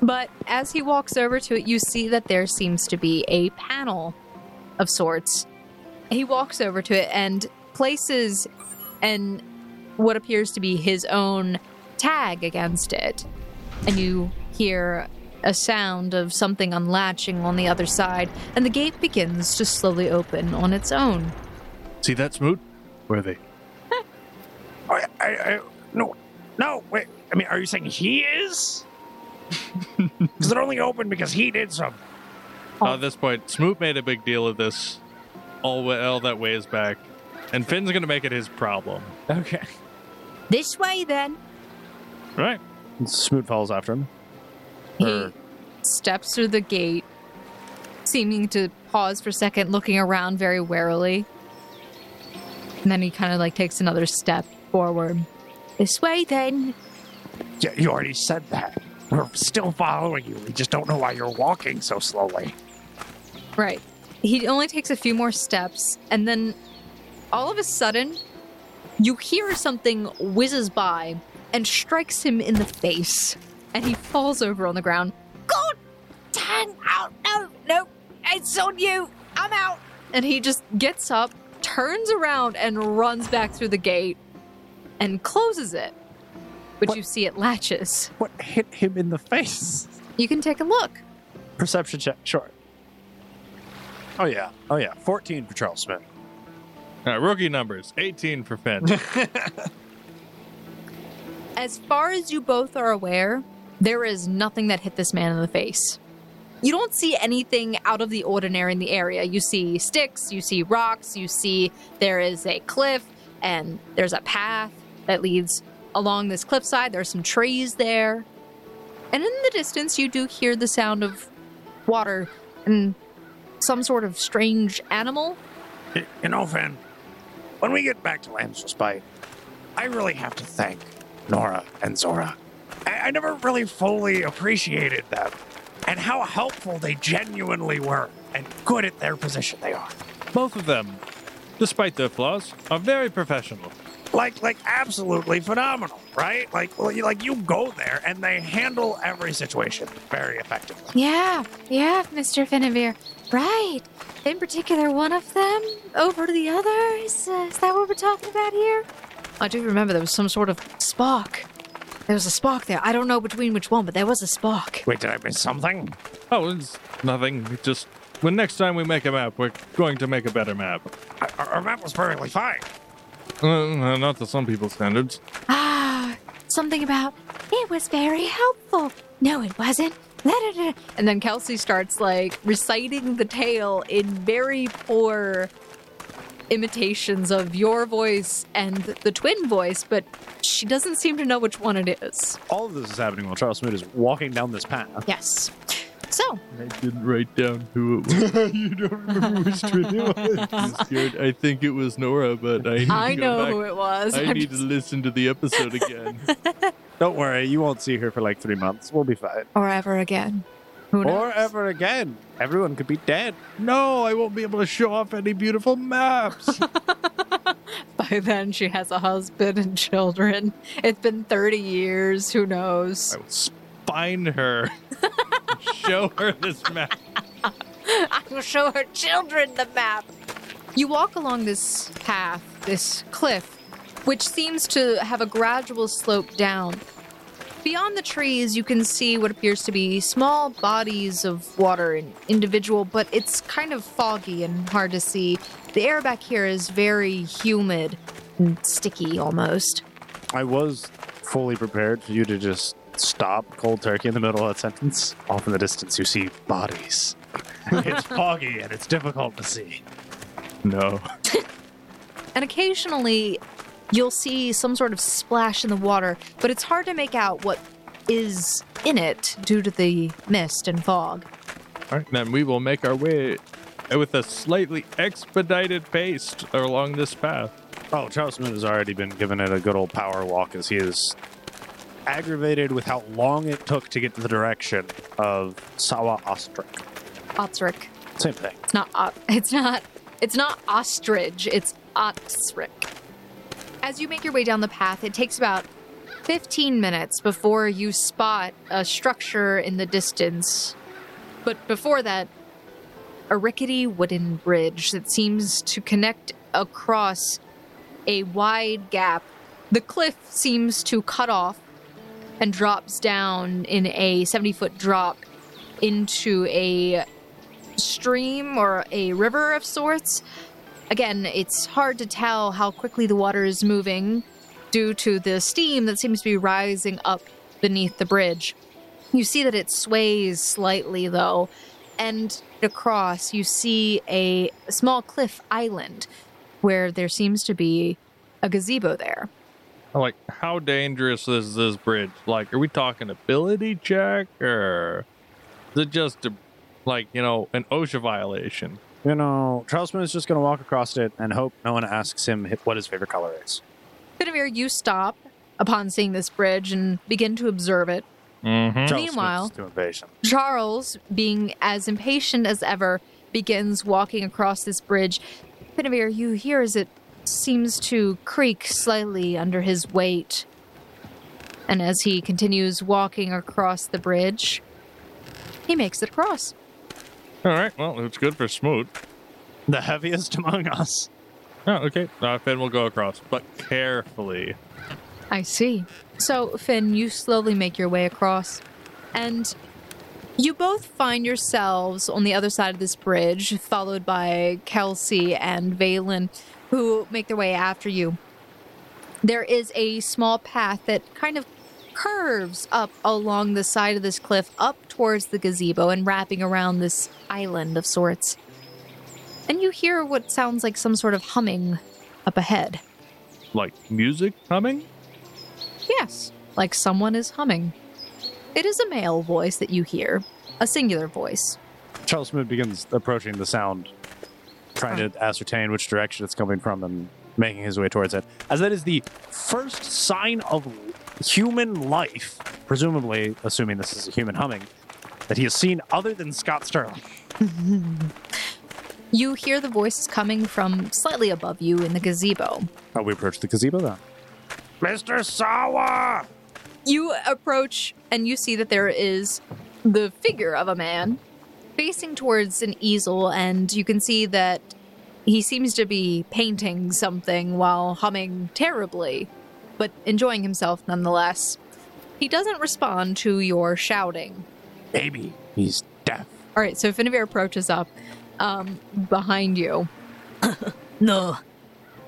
But as he walks over to it, you see that there seems to be a panel of sorts. He walks over to it and places an what appears to be his own tag against it. And you hear a sound of something unlatching on the other side, and the gate begins to slowly open on its own. See that, Smoot? Where are they? I, I, I, no, no, wait. I mean, are you saying he is? Because it only opened because he did something. Uh, at this point, Smoot made a big deal of this all, all that ways back. And Finn's going to make it his problem. Okay. This way, then. Right. Smoot follows after him. He Or- steps through the gate, seeming to pause for a second, looking around very warily. And then he kind of like takes another step forward. This way, then. Yeah, you already said that. We're still following you. We just don't know why you're walking so slowly. Right. He only takes a few more steps, and then all of a sudden, you hear something whizzes by and strikes him in the face, and he falls over on the ground. God! Dang! Out! No! No! It's on you! I'm out! And he just gets up, turns around, and runs back through the gate and closes it. But What? you see it latches. What hit him in the face? You can take a look. Perception check. Sure. Oh yeah. Oh yeah. 14 for Charles Smoot. Uh, rookie numbers 18 for Finn. As far as you both are aware, there is nothing that hit this man in the face. You don't see anything out of the ordinary in the area. You see sticks, you see rocks, you see there is a cliff, and there's a path that leads along this cliffside. There's some trees there. And in the distance, you do hear the sound of water and some sort of strange animal. You know, Finn, when we get back to Lamb's Respite, I really have to thank Nora and Zora. I, I never really fully appreciated them and how helpful they genuinely were and good at their position they are. Both of them, despite their flaws, are very professional. Like, like absolutely phenomenal, right? Like, you- like you go there and they handle every situation very effectively. Yeah, yeah, Mr. Finavir. Right. In particular, one of them over the other. Is, uh, is that what we're talking about here? I do remember there was some sort of spark. There was a spark there. I don't know between which one, but there was a spark. Wait, did I miss something? Oh, it's nothing. It Just when next time we make a map, we're going to make a better map. Our, our- our map was perfectly fine. Uh, not to some people's standards. Ah, something about it was very helpful. No, it wasn't. And then Kelsey starts like reciting the tale in very poor imitations of your voice and the twin voice, but she doesn't seem to know which one it is. All of this is happening while Charles Smoot is walking down this path. Yes. So, I didn't write down who it was. you don't remember which twin it was? I think it was Nora, but I need I to go know back. who it was. I I'm need just- to listen to the episode again. Don't worry, you won't see her for like three months. We'll be fine. or ever again. Who knows? Or ever again. Everyone could be dead. no, I won't be able to show off any beautiful maps. By then, she has a husband and children. It's been 30 years. Who knows? I will spine her. show her this map. I will show her children the map. You walk along this path, this cliff, which seems to have a gradual slope down. Beyond the trees, you can see what appears to be small bodies of water and individual, but it's kind of foggy and hard to see. The air back here is very humid and sticky almost. I was fully prepared for you to just stop cold turkey in the middle of that sentence. Off in the distance, you see bodies. it's foggy and it's difficult to see. No. And occasionally you'll see some sort of splash in the water, but it's hard to make out what is in it due to the mist and fog. All right, then we will make our way with a slightly expedited pace along this path. Oh, Charles Smoot has already been given it a good old power walk as he is aggravated with how long it took to get to the direction of Sawa Ostrich. Otsric. Same thing. It's not. O- It's not. It's not ostrich. It's Otsric. As you make your way down the path, it takes about 15 minutes before you spot a structure in the distance. But before that, a rickety wooden bridge that seems to connect across a wide gap. The cliff seems to cut off and drops down in a 70 foot drop into a stream or a river of sorts. Again, it's hard to tell how quickly the water is moving due to the steam that seems to be rising up beneath the bridge. You see that it sways slightly, though, and across you see a small cliff island where there seems to be a gazebo there. Like, how dangerous is this bridge? Like, are we talking ability check or is it just a, like you know an OSHA violation? You know, Charles Smoot is just going to walk across it and hope no one asks him what his favorite color is. Finavir, you stop upon seeing this bridge and begin to observe it. Mm-hmm. Meanwhile- too impatient. Charles, being as impatient as ever, begins walking across this bridge. Finavir, you hear as it seems to creak slightly under his weight. And as he continues walking across the bridge, he makes it across. All right, well, it's good for Smoot. The heaviest among us. Oh, okay. Uh, Finn will go across, but carefully. I see. So, Finn, you slowly make your way across, and you both find yourselves on the other side of this bridge, followed by Kelsey and Valen. who make their way after you. There is a small path that kind of curves up along the side of this cliff up towards the gazebo and wrapping around this island of sorts. And you hear what sounds like some sort of humming up ahead. Like music humming? Yes, like someone is humming. It is a male voice that you hear, a singular voice. Charles Smoot begins approaching the sound, trying to ascertain which direction it's coming from and making his way towards it. As that is the first sign of human life, presumably assuming this is a human humming, that he has seen other than Scott Sterling. You hear the voice coming from slightly above you in the gazebo. Oh, we approach the gazebo then. Mr. Sawa! You approach and you see that there is the figure of a man facing towards an easel, and you can see that he seems to be painting something while humming terribly, but enjoying himself nonetheless. He doesn't respond to your shouting. Maybe he's deaf. All right, so Finavir approaches up um, behind you. No,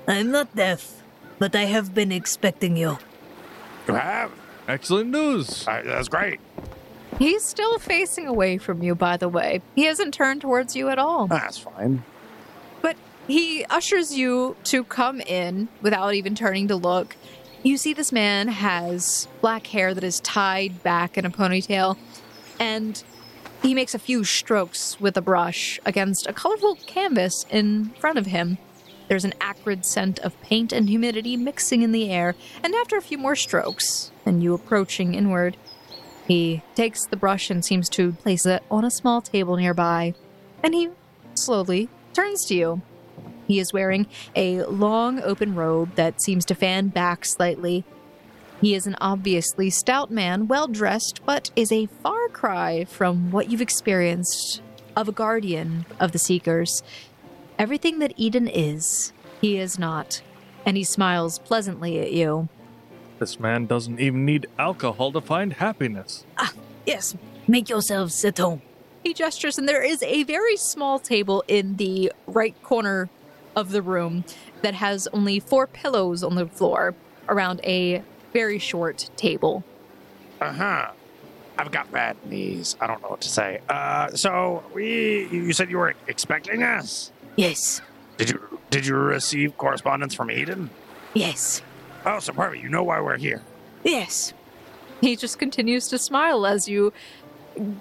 I'm not deaf, but I have been expecting you. You have? Excellent news. Uh, that's great. He's still facing away from you, by the way. He hasn't turned towards you at all. That's fine. But he ushers you to come in without even turning to look. You see, this man has black hair that is tied back in a ponytail, and he makes a few strokes with a brush against a colorful canvas in front of him. There's an acrid scent of paint and humidity mixing in the air, and after a few more strokes, and you approaching inward, he takes the brush and seems to place it on a small table nearby, and he slowly turns to you. He is wearing a long open robe that seems to fan back slightly. He is an obviously stout man, well dressed, but is a far cry from what you've experienced of a guardian of the Seekers. Everything that Edyn is, he is not, and he smiles pleasantly at you. This man doesn't even need alcohol to find happiness. Ah, yes, make yourselves at home. He gestures, and there is a very small table in the right corner of the room that has only four pillows on the floor around a very short table. Uh huh. I've got bad knees. I don't know what to say. Uh, so we, you said you were expecting us. Yes, Did you did you receive correspondence from Edyn? yes, Oh, so perfect. You know why we're here. yes. He just continues to smile as you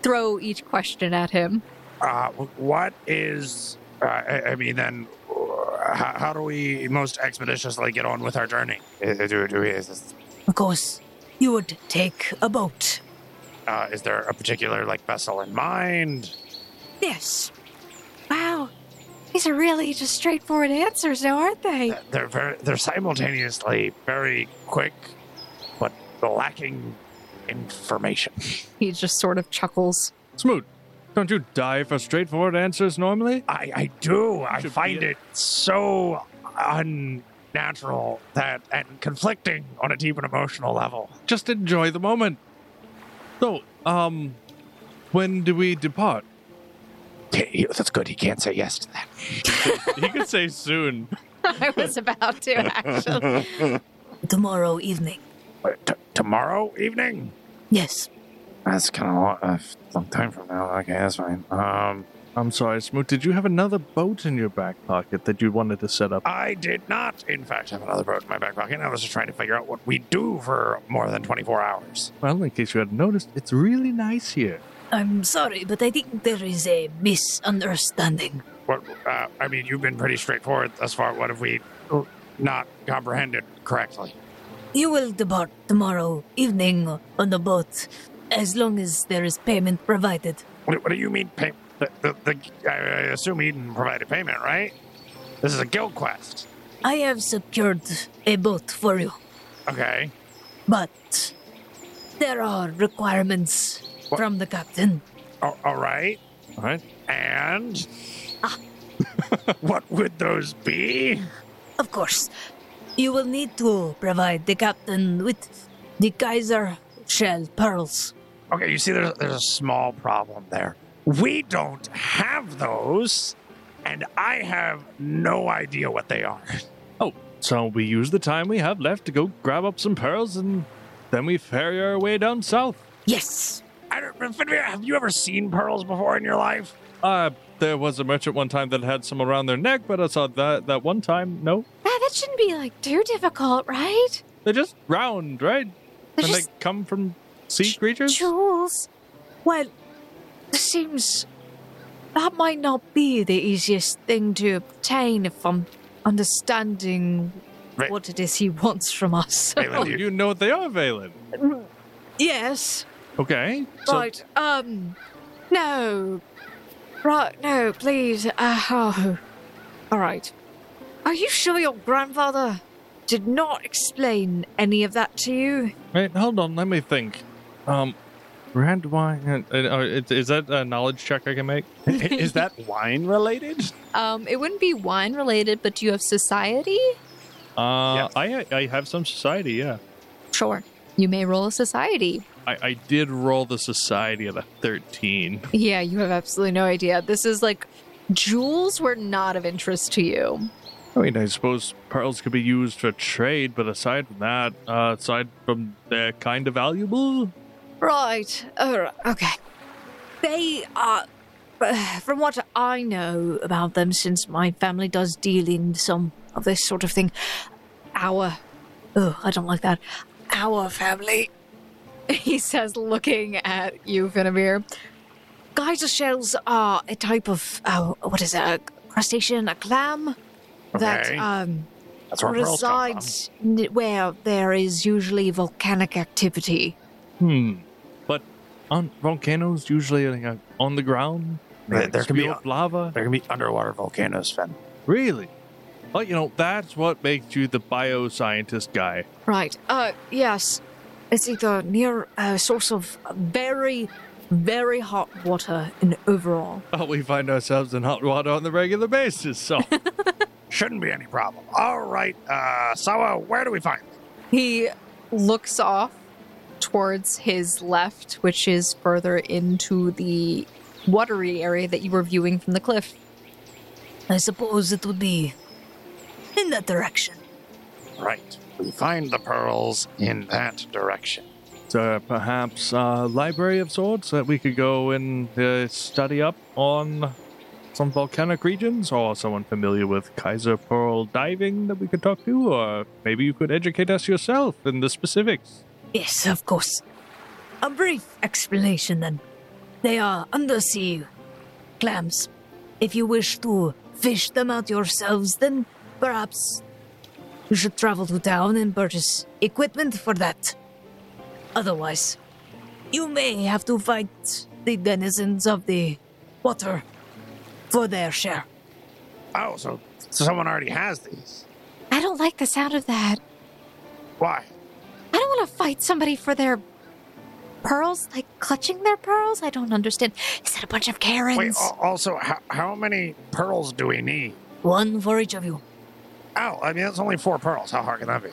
throw each question at him. Uh, what is? Uh, I, mean, then, how, how do we most expeditiously get on with our journey? Uh, Do, do we, is, Of course, you would take a boat. uh, is there a particular like vessel in mind? Yes, Wow. These are really just straightforward answers now, aren't they? They're very, they're simultaneously very quick, but lacking information. He just sort of chuckles. Smoot, don't you die for straightforward answers normally? I, I do. I should find be- it so unnatural that and conflicting on a deep and emotional level. Just enjoy the moment. So, um, when do we depart? He- that's good. He can't say yes to that. he could say soon. I was about to, actually. tomorrow evening. But t- tomorrow evening. Yes, That's kind of long, uh, long time from now. Okay, that's fine. Um, I'm sorry, Smoot. Did you have another boat in your back pocket that you wanted to set up? I did not, in fact, have another boat in my back pocket. I was just trying to figure out what we do for more than 24 hours. Well, in case you hadn't noticed, it's really nice here. I'm sorry, but I think there is a misunderstanding. What? Uh, I mean, you've been pretty straightforward thus far. What have we not comprehended correctly? You will depart tomorrow evening on the boat, as long as there is payment provided. What, what do you mean? Pay, the, the, the, I I assume Edyn provided payment, right? This is a guild quest. I have secured a boat for you, Okay. but there are requirements What? from the captain. All- all right. All right. And ah. what would those be? Of course, you will need to provide the captain with the geyser shell pearls. Okay, you see, there's, there's a small problem there. We don't have those. and I have no idea what they are. Oh, so we use the time we have left to go grab up some pearls and then we ferry our way down south. Yes. I don't, Finavir, have you ever seen pearls before in your life? Uh, there was a merchant one time that had some around their neck, but I saw that that one time, no. Ah, that shouldn't be like too difficult, right? They're just round, right? They're and just they come from sea creatures? jewels. Well, It seems that might not be the easiest thing to obtain if I'm understanding Right. what it is he wants from us. Valen, do you know what they are, Valen. yes. Okay. So Right. Um. No. Right. No. Please. Uh, oh. All right. Are you sure your grandfather did not explain any of that to you? Wait, hold on, let me think. Um red wine uh, uh, is, is that a knowledge check I can make? Is that wine related? Um. It wouldn't be wine related, but do you have society? Uh I I have some society, yeah. Sure. You may roll a society. I, I did roll the society of a 13. Yeah, you have absolutely no idea. This is like jewels were not of interest to you. I mean, I suppose pearls could be used for trade, but aside from that, uh, aside from they're kind of valuable, Right. Right. Okay. They are, from what I know about them, since my family does deal in some of this sort of thing, our. Oh, I don't like that. Our family. He says, looking at you, Finavir. Geyser shells are a type of. Oh, what is it? A crustacean? A clam? That um, That's where pearls come from. resides where there is usually volcanic activity. hmm. But aren't volcanoes usually like, uh, on the ground? There- Like, there can be spew lava. There can be underwater volcanoes, Fen. Really? Well, you know, that's what makes you the bioscientist guy. Right. Uh, yes. It's either near a source of very, very hot water in overall. Well, we find ourselves in hot water on the regular basis, so. Shouldn't be any problem. All right, uh, Sawa, where do we find them? He looks off towards his left, which is further into the watery area that you were viewing from the cliff. I suppose it would be in that direction. Right. We find the pearls in that direction. So perhaps a library of sorts that we could go and uh, study up on some volcanic regions, or someone familiar with geyser Pearl diving that we could talk to, or maybe you could educate us yourself in the specifics. Yes, of course. A brief explanation then. They are undersea clams. If you wish to fish them out yourselves, then perhaps you should travel to town and purchase equipment for that. Otherwise, you may have to fight the denizens of the water for their share. Oh, so someone already has these. I don't like the sound of that. Why? I don't want to fight somebody for their pearls, like clutching their pearls. I don't understand. Is that a bunch of Karens? Wait, also, how, how many pearls do we need? One for each of you. Oh, I mean, that's only four pearls. How hard can that be?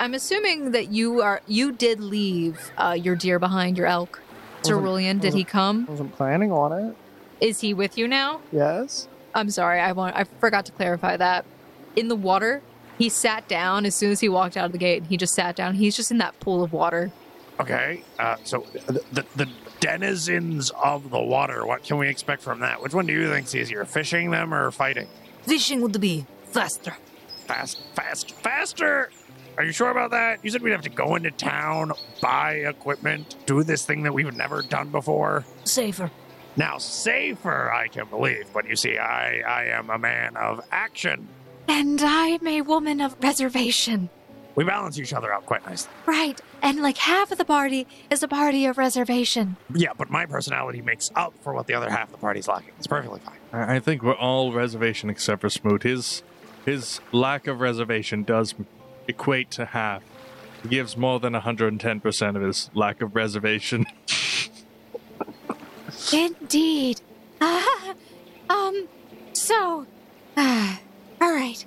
I'm assuming that you are you did leave uh, your deer behind, your elk. Cerulean, did he come? wasn't planning on it. Is he with you now? Yes. I'm sorry, I want I forgot to clarify that. In the water, he sat down as soon as he walked out of the gate. He just sat down. He's just in that pool of water. Okay, uh, so the, the, the denizens of the water, what can we expect from that? Which one do you think's easier, fishing them or fighting? Fishing would be faster. Fast, fast, faster! Are you sure about that? You said we'd have to go into town, buy equipment, do this thing that we've never done before. Safer. Now, safer, I can believe, but you see, I, I am a man of action. And I'm a woman of reservation. We balance each other out quite nicely. Right. And like half of the party is a party of reservation. Yeah, but my personality makes up for what the other half of the party's lacking. It's perfectly fine. I I think we're all reservation except for Smoot. His his lack of reservation does equate to half. He gives more than 110% of his lack of reservation. Indeed. Ah, um, so, ah, all right.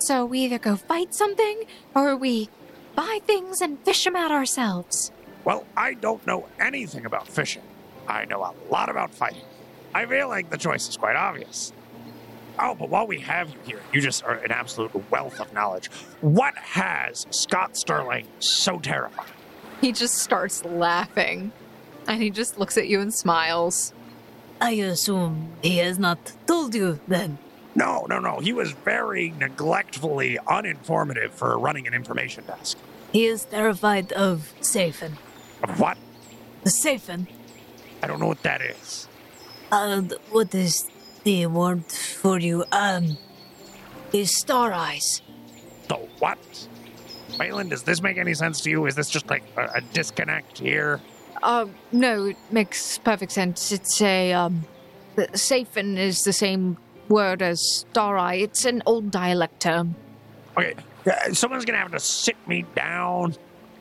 So we either go fight something or we buy things and fish them out ourselves. Well, I don't know anything about fishing. I know a lot about fighting. I feel like the choice is quite obvious. Oh, but while we have you here, you just are an absolute wealth of knowledge. What has Scott Sterling so terrified? He just starts laughing and he just looks at you and smiles. I assume he has not told you then. No, no, no. He was very neglectfully uninformative for running an information desk. He is terrified of Safen. Of what? The Safen? I don't know what that is. Uh, what is the word for you? Um, is Star Eyes. The what? Wayland, does this make any sense to you? Is this just like a, a disconnect here? Uh, no, it makes perfect sense. It's a, um, the- Safen is the same word as Star Eye. It's an old dialect term. Okay, uh, someone's gonna have to sit me down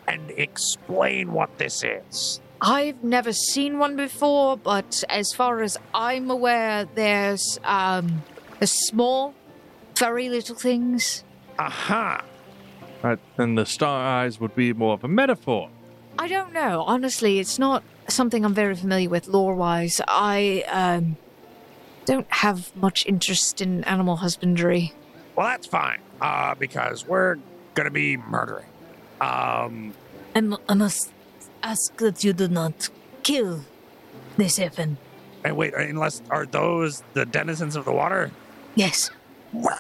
and explain what this is. I've never seen one before, but as far as I'm aware, there's, um, a small, very little things. Aha. Right, then the star eyes would be more of a metaphor. I don't know. Honestly, it's not something I'm very familiar with lore wise. I, um, don't have much interest in animal husbandry. Well, that's fine. Uh, because we're gonna be murdering. Um, I, mu- I must ask that you do not kill this Safen. and wait, unless are those the denizens of the water? Yes. Well,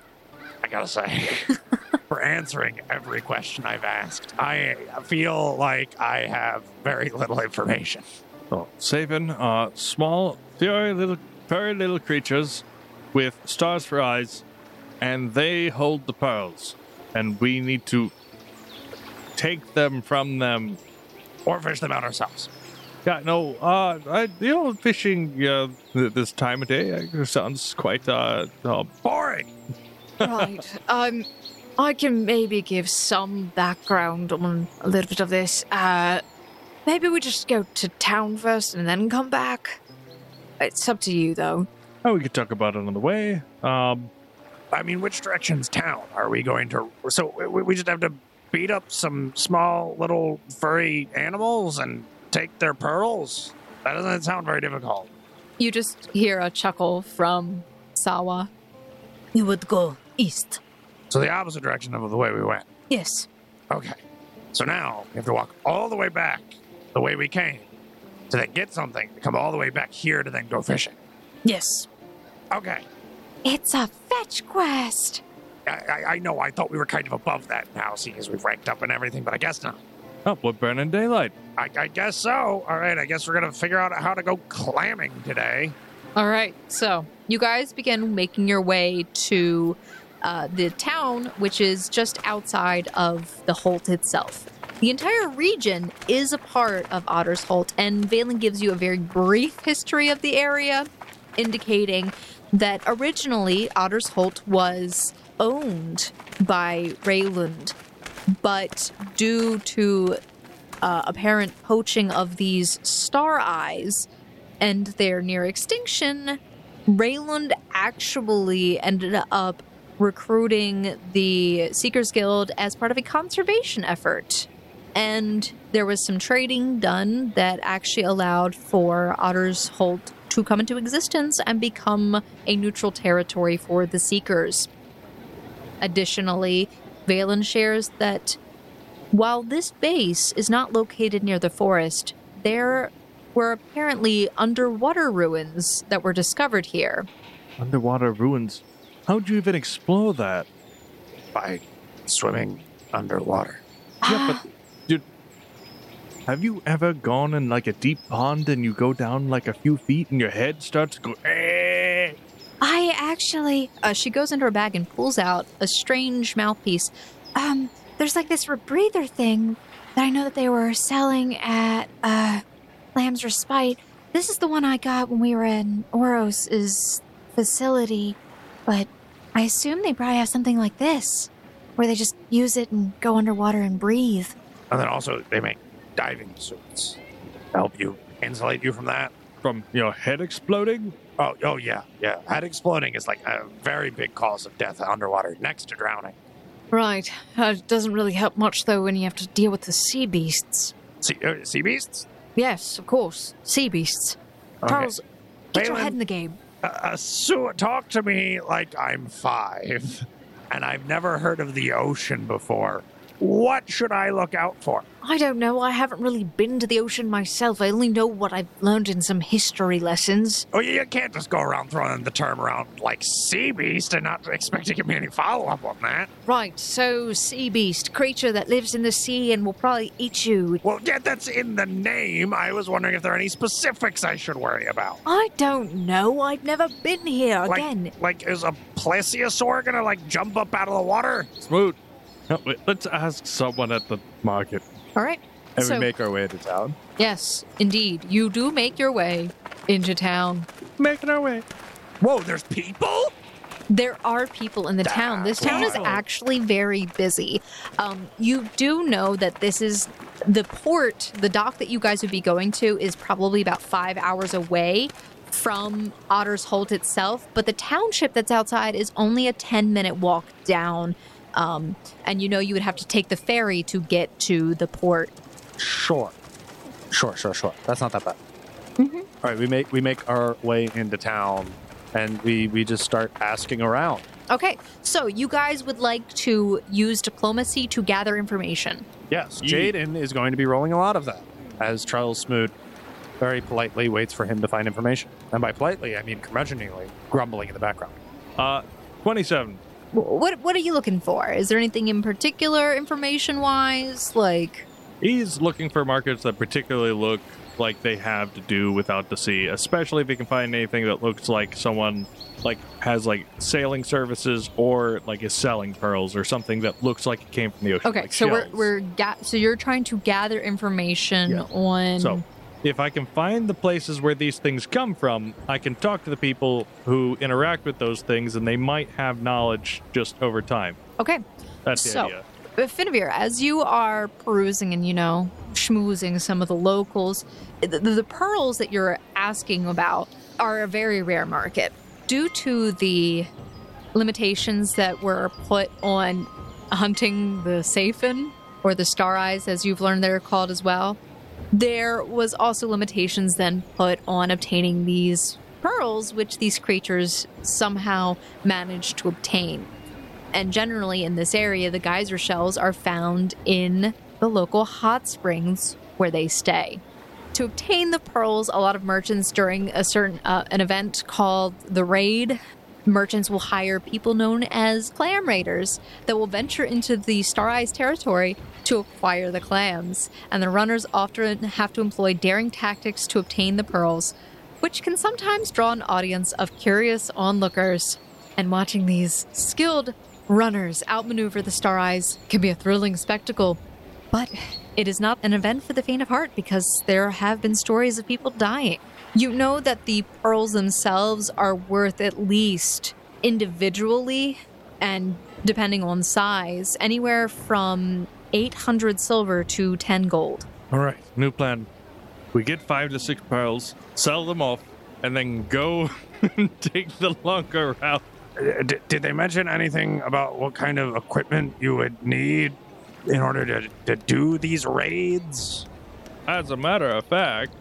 I gotta say, for answering every question I've asked, I feel like I have very little information. So, Saven are small, very little, very little creatures with stars for eyes, and they hold the pearls. And we need to take them from them. Or fish them out ourselves. Yeah, no, uh, I, you know, fishing uh, this time of day uh, sounds quite uh, uh, Boring. right. Um, I can maybe give some background on a little bit of this. Uh, maybe we just go to town first and then come back. It's up to you, though. Oh, we could talk about it on the way. Um, I mean, which direction's town? Are we going to? So we, we just have to beat up some small little furry animals and take their pearls? That doesn't sound very difficult. You just hear a chuckle from Sawa. You would go east. So the opposite direction of the way we went. Yes. Okay. So now we have to walk all the way back the way we came to then get something to come all the way back here to then go fishing. Yes. Okay. It's a fetch quest. I, I, I know. I thought we were kind of above that now, seeing as we've ranked up and everything, but I guess not. oh, we're burning daylight. I, I guess so. All right. I guess we're gonna figure out how to go clamming today. All right, so you guys begin making your way to uh, the town, which is just outside of the Holt itself. The entire region is a part of Otter's Holt, and Valen gives you a very brief history of the area, indicating that originally Otter's Holt was owned by Raylund, but due to uh, apparent poaching of these star eyes and their near extinction, Rayland actually ended up recruiting the Seekers Guild as part of a conservation effort. And there was some trading done that actually allowed for Otter's Holt to come into existence and become a neutral territory for the Seekers. Additionally, Valen shares that while this base is not located near the forest, there were apparently underwater ruins that were discovered here. Underwater ruins. How'd you even explore that? By swimming underwater. Yeah, but dude, have you ever gone in like a deep pond and you go down like a few feet and your head starts to go? Eh? I actually. Uh, she goes into her bag and pulls out a strange mouthpiece. Um, there's like this rebreather thing that I know that they were selling at uh, Lamb's Respite. This is the one I got when we were in Oros's facility, but I assume they probably have something like this, where they just use it and go underwater and breathe. And then also they make diving suits help you insulate you from that. From your head exploding? Oh, oh yeah, yeah. Head exploding is like a very big cause of death underwater, next to drowning. Right. Uh, it doesn't really help much though when you have to deal with the sea beasts. Sea, uh, sea beasts? Yes, of course, sea beasts. Okay. Charles, get your head in the game. Uh, Sue, talk to me like I'm five, and I've never heard of the ocean before. What should I look out for? I don't know. I haven't really been to the ocean myself. I only know what I've learned in some history lessons. Oh, you can't just go around throwing the term around like sea beast and not expect to give me any follow up on that. Right, so sea beast, creature that lives in the sea and will probably eat you. Well, yeah, that's in the name. I was wondering if there are any specifics I should worry about. I don't know. I've never been here Like, again. like is a plesiosaur gonna like jump up out of the water? Smoot. No, wait, let's ask someone at the market. All right. And so, we make our way to town. yes, indeed, you do make your way into town. Making our way. Whoa, there's people? There are people in the town. This town is actually very busy. Um, you do know that this is the port, the dock that you guys would be going to is probably about five hours away from Otter's Holt itself, but the township that's outside is only a 10 minute walk down. Um, and you know you would have to take the ferry to get to the port. Sure. Sure, sure, sure. That's not that bad. Mhm. All right, we make we make our way into town and we we just start asking around. Okay, so you guys would like to use diplomacy to gather information. Yes, Jaden is going to be rolling a lot of that as Charles Smoot very politely waits for him to find information. And by politely, I mean curmudgeonly, grumbling in the background. Uh, 27. Wh- What what are you looking for? Is there anything in particular information wise? Like He's looking for markets that particularly look like they have to do without the sea, especially if he can find anything that looks like someone like has like sailing services or like is selling pearls or something that looks like it came from the ocean. Okay, like so we're we're ga- so you're trying to gather information Yeah. on So, if I can find the places where these things come from, I can talk to the people who interact with those things, and they might have knowledge just over time. Okay. That's the So- idea. But Finavir, as you are perusing and you know schmoozing some of the locals, the, the pearls that you're asking about are a very rare market due to the limitations that were put on hunting the Saphin or the Star Eyes, as you've learned they're called as well. There was also limitations then put on obtaining these pearls, which these creatures somehow managed to obtain. And generally in this area, the geyser shells are found in the local hot springs where they stay. To obtain the pearls, a lot of merchants during a certain uh, an event called the raid, merchants will hire people known as clam raiders that will venture into the Star Eyes territory to acquire the clams. And the runners often have to employ daring tactics to obtain the pearls, which can sometimes draw an audience of curious onlookers. And watching these skilled runners outmaneuver the Star Eyes can be a thrilling spectacle. But it is not an event for the faint of heart because there have been stories of people dying. You know that the pearls themselves are worth at least individually and depending on size, anywhere from 800 silver to 10 gold. All right, new plan. We get five to six pearls, sell them off, and then go and take the longer route. Uh, d- did they mention anything about what kind of equipment you would need in order to, to do these raids? As a matter of fact,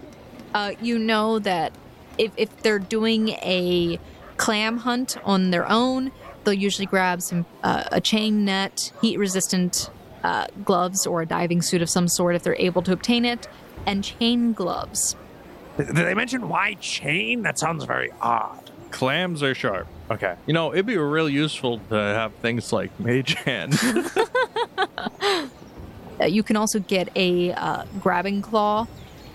Uh, you know that if, if they're doing a clam hunt on their own, they'll usually grab some uh, a chain net, heat resistant uh, gloves, or a diving suit of some sort if they're able to obtain it, and chain gloves. Did they mention why chain? That sounds very odd. clams are sharp. Okay. You know, it'd be real useful to have things like mage hand. Uh, you can also get a uh, grabbing claw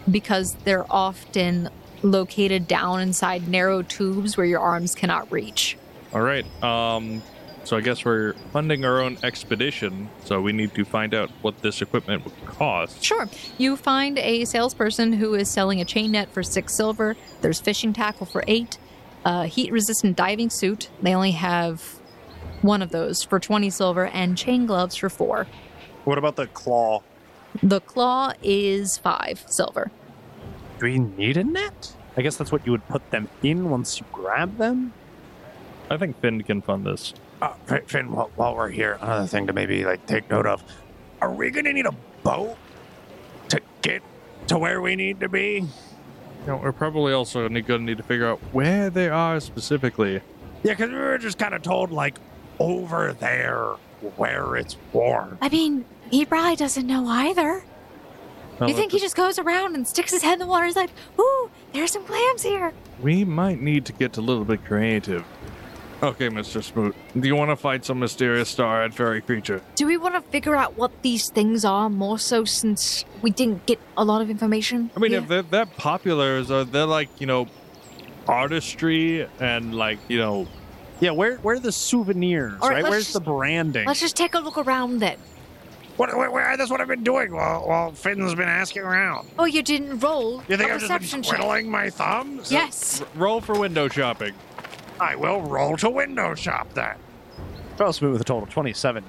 because they're often located down inside narrow tubes where your arms cannot reach. All right. Um, so I guess we're funding our own expedition, so we need to find out what this equipment would cost. Sure. You find a salesperson who is selling a chain net for six silver. There's fishing tackle for eight. A heat resistant diving suit. They only have one of those for 20 silver, and chain gloves for four. What about the claw? The claw is five silver. Do we need a net? I guess that's what you would put them in once you grab them. I think Finn can fund this. Uh, Finn, Finn while, while we're here, another thing to maybe like take note of: Are we gonna need a boat to get to where we need to be? You know, we're probably also going to need to figure out where they are specifically. Yeah, because we were just kind of told, like, over there where it's warm. I mean, he probably doesn't know either. Well, you think he just goes around and sticks his head in the water? He's like, "Ooh, there's some clams here." We might need to get a little bit creative. Okay, Mr. Smoot. Do you want to fight some mysterious star-eyed fairy creature? Do we want to figure out what these things are more so since we didn't get a lot of information? I mean, Yeah. if they're that popular, is are they like you know, artistry and like you know, Yeah, where where are the souvenirs, All right, right? Where's just- the branding? let's just take a look around then. What, what, what, that's what I've been doing while, while Finn's been asking around. Oh, you didn't roll You think a I've just been perception check. twiddling my thumbs? Yes. r- roll for window shopping. I will roll to window shop then. Charles Smoot with a total of 27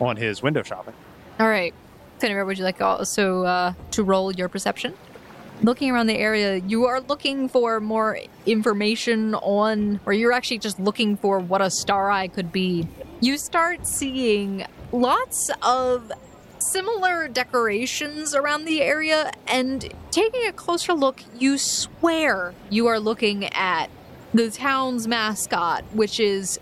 on his window shopping. All right. Finavir, would you like also uh, to roll your perception? Looking around the area, you are looking for more information on, or you're actually just looking for what a star eye could be. You start seeing lots of similar decorations around the area, and taking a closer look, you swear you are looking at the town's mascot, which is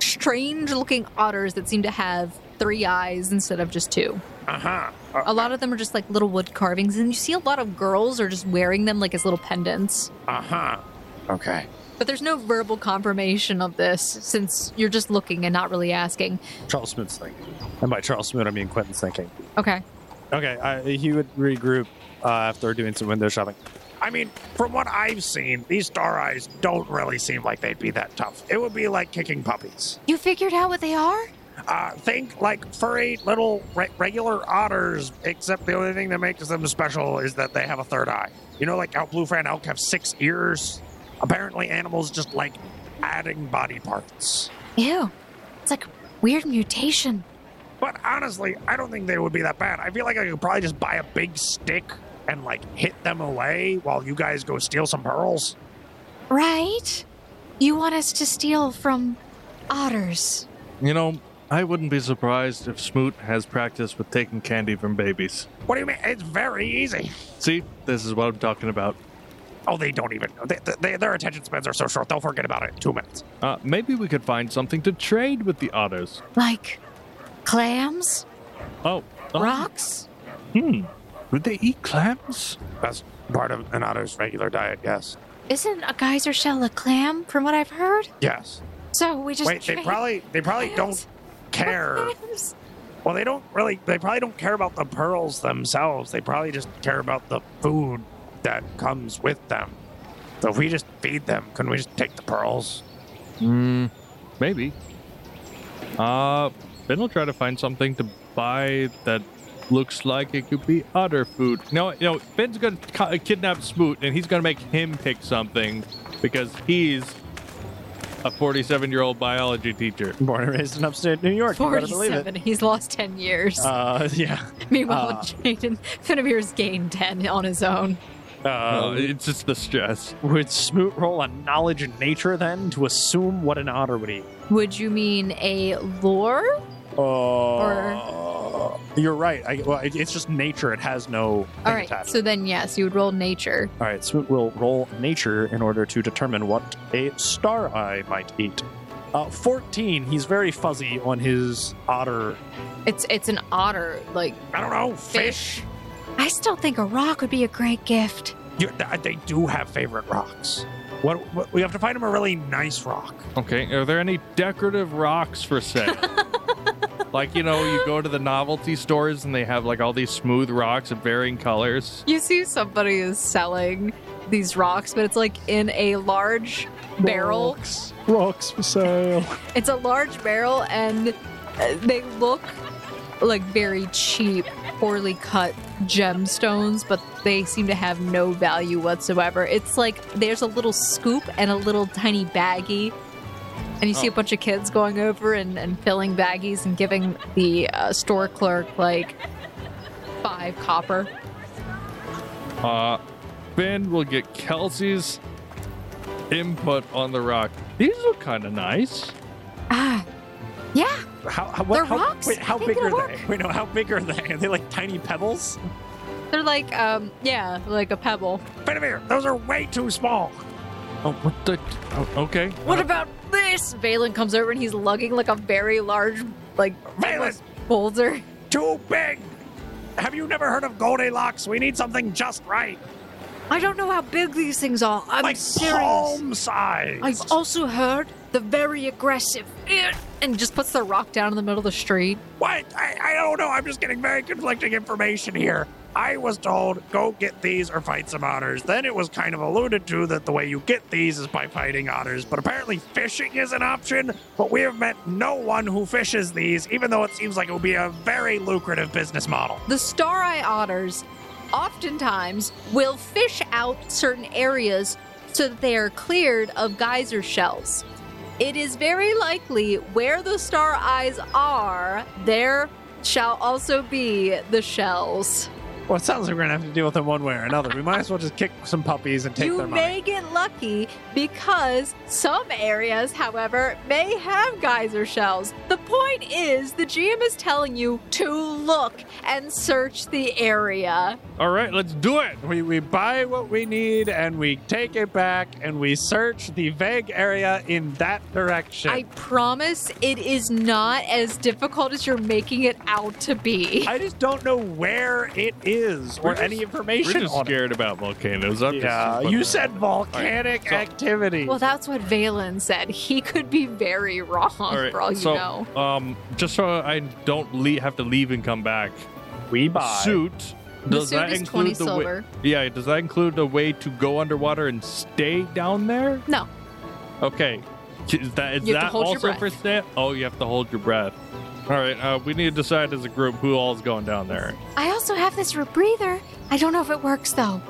strange looking otters that seem to have three eyes instead of just two. Uh-huh. A lot of them are just like little wood carvings, and you see a lot of girls are just wearing them like as little pendants. Uh-huh. Okay. But there's no verbal confirmation of this since you're just looking and not really asking. Charles Smoot's thinking. And by Charles Smoot, I mean Quentin's thinking. Okay. Okay, I, he would regroup uh, after doing some window shopping. I mean, from what I've seen, these star eyes don't really seem like they'd be that tough. It would be like kicking puppies. You figured out what they are? Uh, think like furry little re- regular otters, except the only thing that makes them special is that they have a third eye. You know, like how blue fan elk have six ears? Apparently, animals just like adding body parts. Ew. It's like a weird mutation. But honestly, I don't think they would be that bad. I feel like I could probably just buy a big stick and like hit them away while you guys go steal some pearls. Right? You want us to steal from otters. You know, I wouldn't be surprised if Smoot has practice with taking candy from babies. What do you mean? It's very easy. See, this is what I'm talking about. Oh, they don't even. They, they, their attention spans are so short, they'll forget about it in two minutes. Uh, maybe we could find something to trade with the otters. Like clams? Oh, oh, Rocks? Hmm. Would they eat clams? That's part of an otter's regular diet, yes. Isn't a geyser shell a clam, from what I've heard? Yes. So we just Wait, they probably they probably don't care. clams. Well, they don't really. They probably don't care about the pearls themselves. They probably just care about the food that comes with them. So if we just feed them, couldn't we just take the pearls? Hmm. Maybe. Uh, Ben will try to find something to buy that looks like it could be otter food. No, you know, Ben's gonna ki- kidnap Smoot, and he's gonna make him pick something because he's a 47-year-old biology teacher. Born and raised in upstate New York. You better believe it. 47. He's lost 10 years. Uh, yeah. Meanwhile, uh, Jaden Finavir's gained 10 on his own. Uh, Uh, it's just the stress. would Smoot roll a knowledge in nature then to assume what an otter would eat? Would you mean a lore? Uh, you're right. I, well, it- it's just nature. It has no. All right, attached. so then yes, you would roll nature. All right, So we'll roll nature in order to determine what a star eye might eat. Uh, 14. He's very fuzzy on his otter. It's it's an otter, like I don't know. Fish. fish. I still think a rock would be a great gift. You, th- they do have favorite rocks. What, what we have to find him a really nice rock. Okay, are there any decorative rocks for sale? like, you know, you go to the novelty stores and they have like all these smooth rocks of varying colors. You see somebody is selling these rocks, but it's like in a large barrel. Rocks, rocks for sale. It's a large barrel, and uh, they look like very cheap, poorly cut gemstones, but they seem to have no value whatsoever. It's like there's a little scoop and a little tiny baggie. And you see a Oh. bunch of kids going over and, and filling baggies and giving the uh, store clerk like five copper. Uh, Ben will get Kelsey's input on the rock. These look kind of nice. Ah, yeah. How, how, what, They're how, rocks. Wait, how big are it'll they? Wait, no, how big are they? Are they like tiny pebbles? They're like, um, yeah, like a pebble. Finavir, those are way too small. Oh, what the? Oh, okay. What about this? Valen comes over and he's lugging like a very large, like, Valen, boulder. too big. Have you never heard of Goldilocks? We need something just right. I don't know how big these things are. I'm like serious. palm size. I've also heard the very aggressive. And just puts the rock down in the middle of the street. What? I, I don't know. I'm just getting very conflicting information here. I was told go get these or fight some otters. Then it was kind of alluded to that the way you get these is by fighting otters. But apparently fishing is an option. But we have met no one who fishes these, even though it seems like it would be a very lucrative business model. The star eye otters oftentimes will fish out certain areas so that they are cleared of geyser shells. It is very likely where the star eyes are, there shall also be the shells. Well, it sounds like we're gonna have to deal with them one way or another. We might as well just kick some puppies and take them. you their may get lucky because some areas, however, may have geyser shells. The point is, the GM is telling you to look and search the area. All right, let's do it. We, we buy what we need and we take it back and we search the vague area in that direction. I promise it is not as difficult as you're making it out to be. I just don't know where it is or We're any just- information We're just on it. scared about volcanoes. I'm Yeah, just you putting said that- volcanic so- activity. Well, that's what Valen said. He could be very wrong All right, for all you so know. um, just so I don't le- have to leave and come back. we buy. suit. The Does suit that is include 20 the way- Yeah, does that include a way to go underwater and stay down there? No. Okay. Is that is You have to that hold your also breath. for stay? Oh, you have to hold your breath. All right, uh, we need to decide as a group who all is going down there. I also have this rebreather. I don't know if it works though.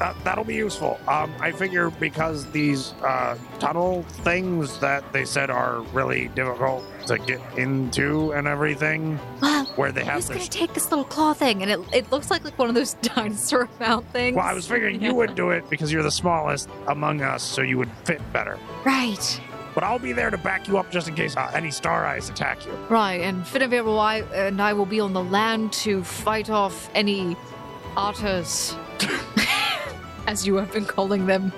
Uh, that'll be useful. Um, I figure because these uh, tunnel things that they said are really difficult to get into and everything, Well, where they have who's their gonna take this little claw thing? And it, it looks like like one of those dinosaur mount things. Well, I was figuring you would do it because you're the smallest among us, so you would fit better. Right, But I'll be there to back you up just in case uh, any star eyes attack you. right. And Finavir will I, and I will be on the land to fight off any otters, as you have been calling them.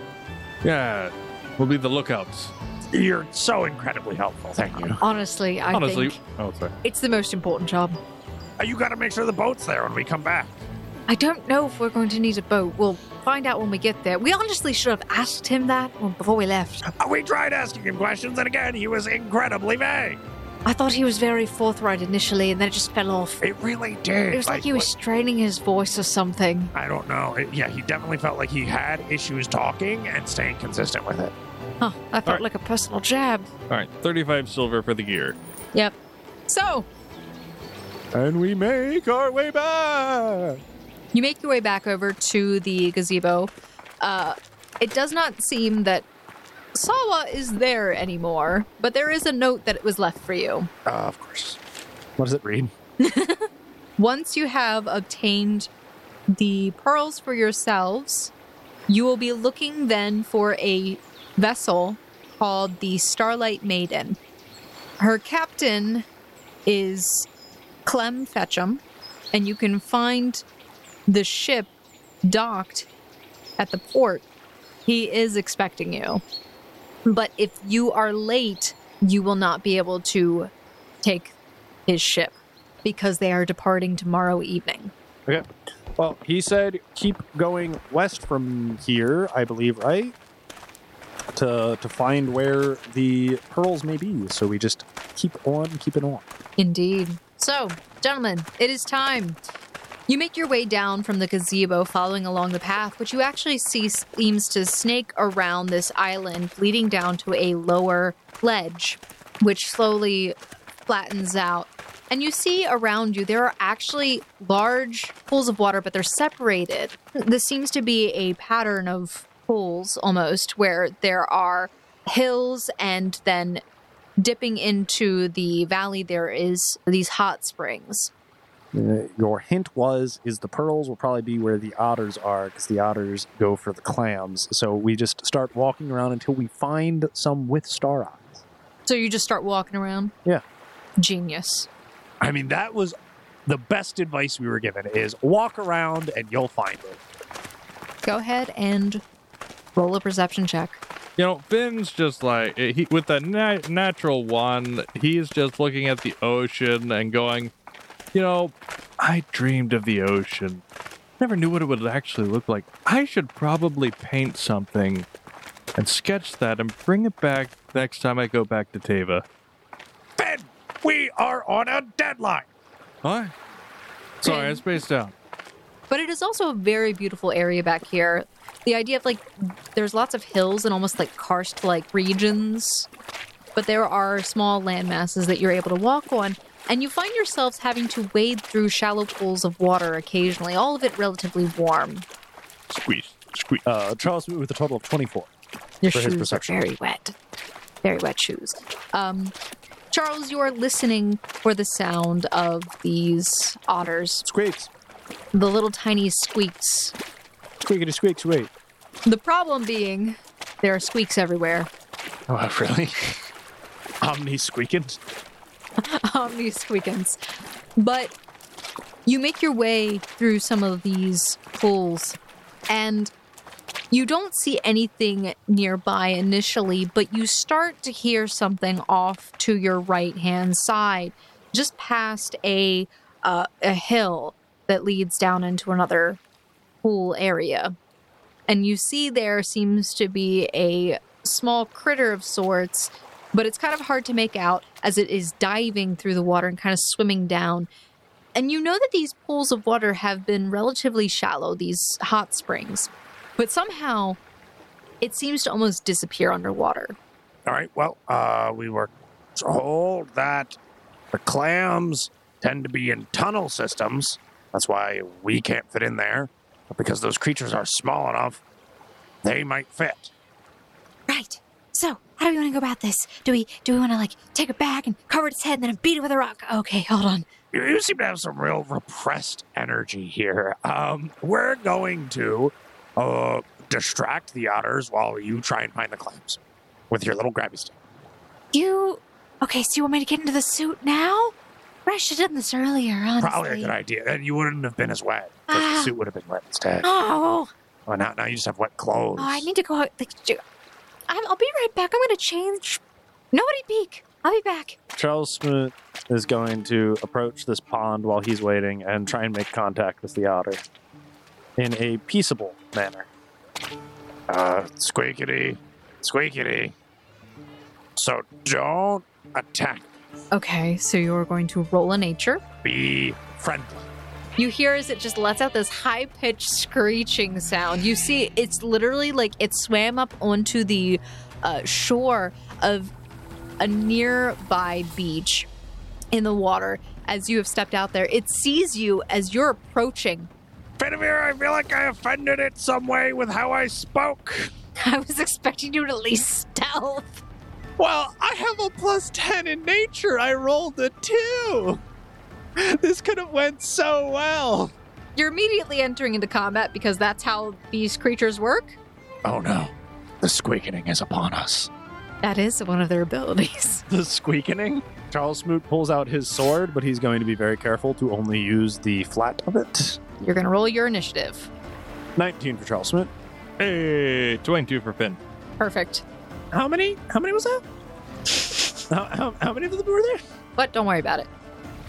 Yeah, we'll be the lookouts. You're so incredibly helpful. Thank you. Honestly, I Honestly, think oh sorry. it's the most important job. Uh, you got to make sure the boat's there when we come back. I don't know if we're going to need a boat. We'll find out when we get there. We honestly should have asked him that before we left. We tried asking him questions, and again, he was incredibly vague. I thought he was very forthright initially, and then it just fell off. It really did. It was like he was straining his voice or something. I don't know. It- yeah, he definitely felt like he had issues talking and staying consistent with it. Huh, that felt Alright. like a personal jab. All right, 35 silver for the gear. Yep. So, and we make our way back. You make your way back over to the gazebo. Uh, it does not seem that Sawa is there anymore, but there is a note that it was left for you. Uh, of course. What does it read? Once you have obtained the pearls for yourselves, you will be looking then for a vessel called the Starlight Maiden. Her captain is Clem Fetchum, and you can find the ship docked at the port. He is expecting you. But if you are late, you will not be able to take his ship because they are departing tomorrow evening. Okay. Well, he said keep going west from here, I believe, right? To to find where the pearls may be. So we just keep on keeping on. Indeed. So, gentlemen, it is time. You make your way down from the gazebo following along the path, which you actually see seems to snake around this island, leading down to a lower ledge, which slowly flattens out. And you see around you there are actually large pools of water, but they're separated. This seems to be a pattern of pools almost, where there are hills and then dipping into the valley there is these hot springs Uh, your hint was is the pearls will probably be where the otters are because the otters go for the clams. So we just start walking around until we find some with star eyes. so you just start walking around Yeah. genius I mean, that was the best advice we were given is walk around and you'll find it. Go ahead and roll a perception check. You know, Finn's just like he with the na- natural one. He's just looking at the ocean and going, you know, I dreamed of the ocean. Never knew what it would actually look like. I should probably paint something and sketch that and bring it back next time I go back to Tava. Ben, we are on a deadline. What? Sorry, I Finn. spaced out. But it is also a very beautiful area back here. The idea of like there's lots of hills and almost like karst like regions, but there are small land masses that you're able to walk on, and you find yourselves having to wade through shallow pools of water occasionally, all of it relatively warm. Squeeze, squeeze. Uh, Charles with a total of 24. Your shoes are very wet. Very wet shoes. Um, Charles, you are listening for the sound of these otters, Squeaks. the little tiny squeaks. Squeakity squeak squeak. The problem being, there are squeaks everywhere. Oh, really? Omni squeaking? Omni squeakins. But you make your way through some of these pools, and you don't see anything nearby initially, but you start to hear something off to your right hand side, just past a uh, a hill that leads down into another pool area. And you see there seems to be a small critter of sorts, but it's kind of hard to make out as it is diving through the water and kind of swimming down. And you know that these pools of water have been relatively shallow, these hot springs, but somehow it seems to almost disappear underwater. All right. Well, uh, we were told that the clams tend to be in tunnel systems. That's why we can't fit in there. But because those creatures are small enough, they might fit. Right. So, how do we want to go about this? Do we do we want to like take it back and cover its head and then beat it with a rock? Okay, hold on. You, you seem to have some real repressed energy here. Um, we're going to uh, distract the otters while you try and find the clams with your little grabby stick. You okay? So you want me to get into the suit now? I should have done this earlier. Honestly. Probably a good idea. And you wouldn't have been as wet the Ah. suit would have been wet instead. Oh, Well, now, now you just have wet clothes. oh, I need to go. out. Like, j- I'm- I'll be right back. I'm going to change. Nobody peek. I'll be back. Charles Smoot is going to approach this pond while he's waiting and try and make contact with the otter in a peaceable manner. Uh, squeakity, squeakity. So don't attack. Okay, so you're going to roll a nature. Be friendly. You hear as it just lets out this high pitched screeching sound. You see, it's literally like it swam up onto the uh, shore of a nearby beach in the water as you have stepped out there. It sees you as you're approaching. Finavir, I feel like I offended it some way with how I spoke. I was expecting you to at least stealth. Well, I have a plus 10 in nature. I rolled a 2. This could have went so well. You're immediately entering into combat because that's how these creatures work. Oh no, the squeaking is upon us. That is one of their abilities. The squeakening. Charles Smoot pulls out his sword, but he's going to be very careful to only use the flat of it. You're going to roll your initiative. 19 for Charles Smoot. Hey, 22 for Finn. Perfect. How many? How many was that? how, how, how many of them were there? But don't worry about it.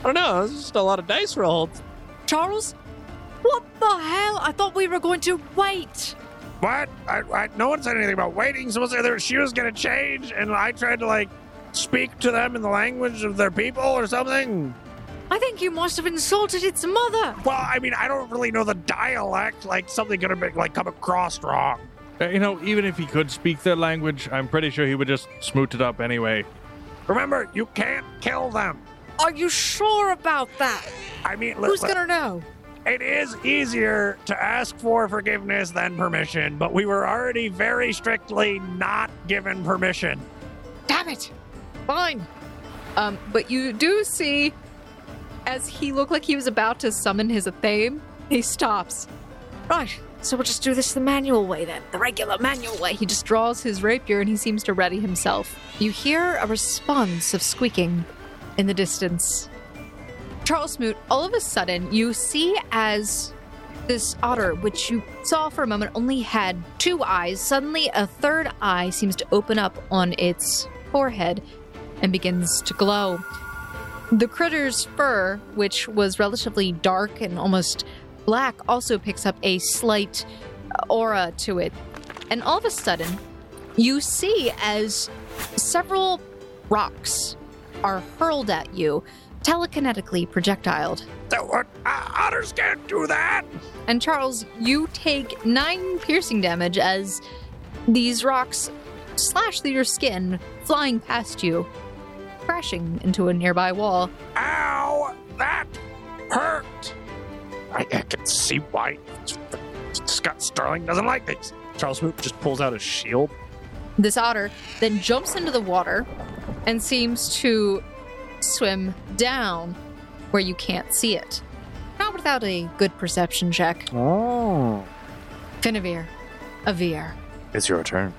I don't know. It's just a lot of dice rolled. Charles? What the hell? I thought we were going to wait. What? I, I, no one said anything about waiting. Someone said their shoes gonna change, and I tried to like speak to them in the language of their people or something. I think you must have insulted its mother. Well, I mean, I don't really know the dialect. Like something could have been like come across wrong. Uh, You know, even if he could speak their language, I'm pretty sure he would just smoot it up anyway. Remember, you can't kill them. Are you sure about that? I mean, li- Who's li- gonna know? it is easier to ask for forgiveness than permission, but we were already very strictly not given permission. Damn it. Fine. Um, but you do see, as he looked like he was about to summon his Athame, he stops. Right. So we'll just do this the manual way then. The regular manual way. He just draws his rapier and he seems to ready himself. You hear a response of squeaking in the distance. Charles Smoot, all of a sudden, you see as this otter, which you saw for a moment only had two eyes, suddenly a third eye seems to open up on its forehead and begins to glow. The critter's fur, which was relatively dark and almost black, also picks up a slight aura to it. And all of a sudden, you see as several rocks are hurled at you, telekinetically projectiled. Uh, otters can't do that. And Charles, you take nine piercing damage as these rocks slash through your skin, flying past you, crashing into a nearby wall. Ow! That hurt. I, I can see why Scott Sterling doesn't like these. Charles Smoot just pulls out a shield. This otter then jumps into the water and seems to swim down where you can't see it. Not without a good perception check. Oh. Finavir, Avir. It's your turn.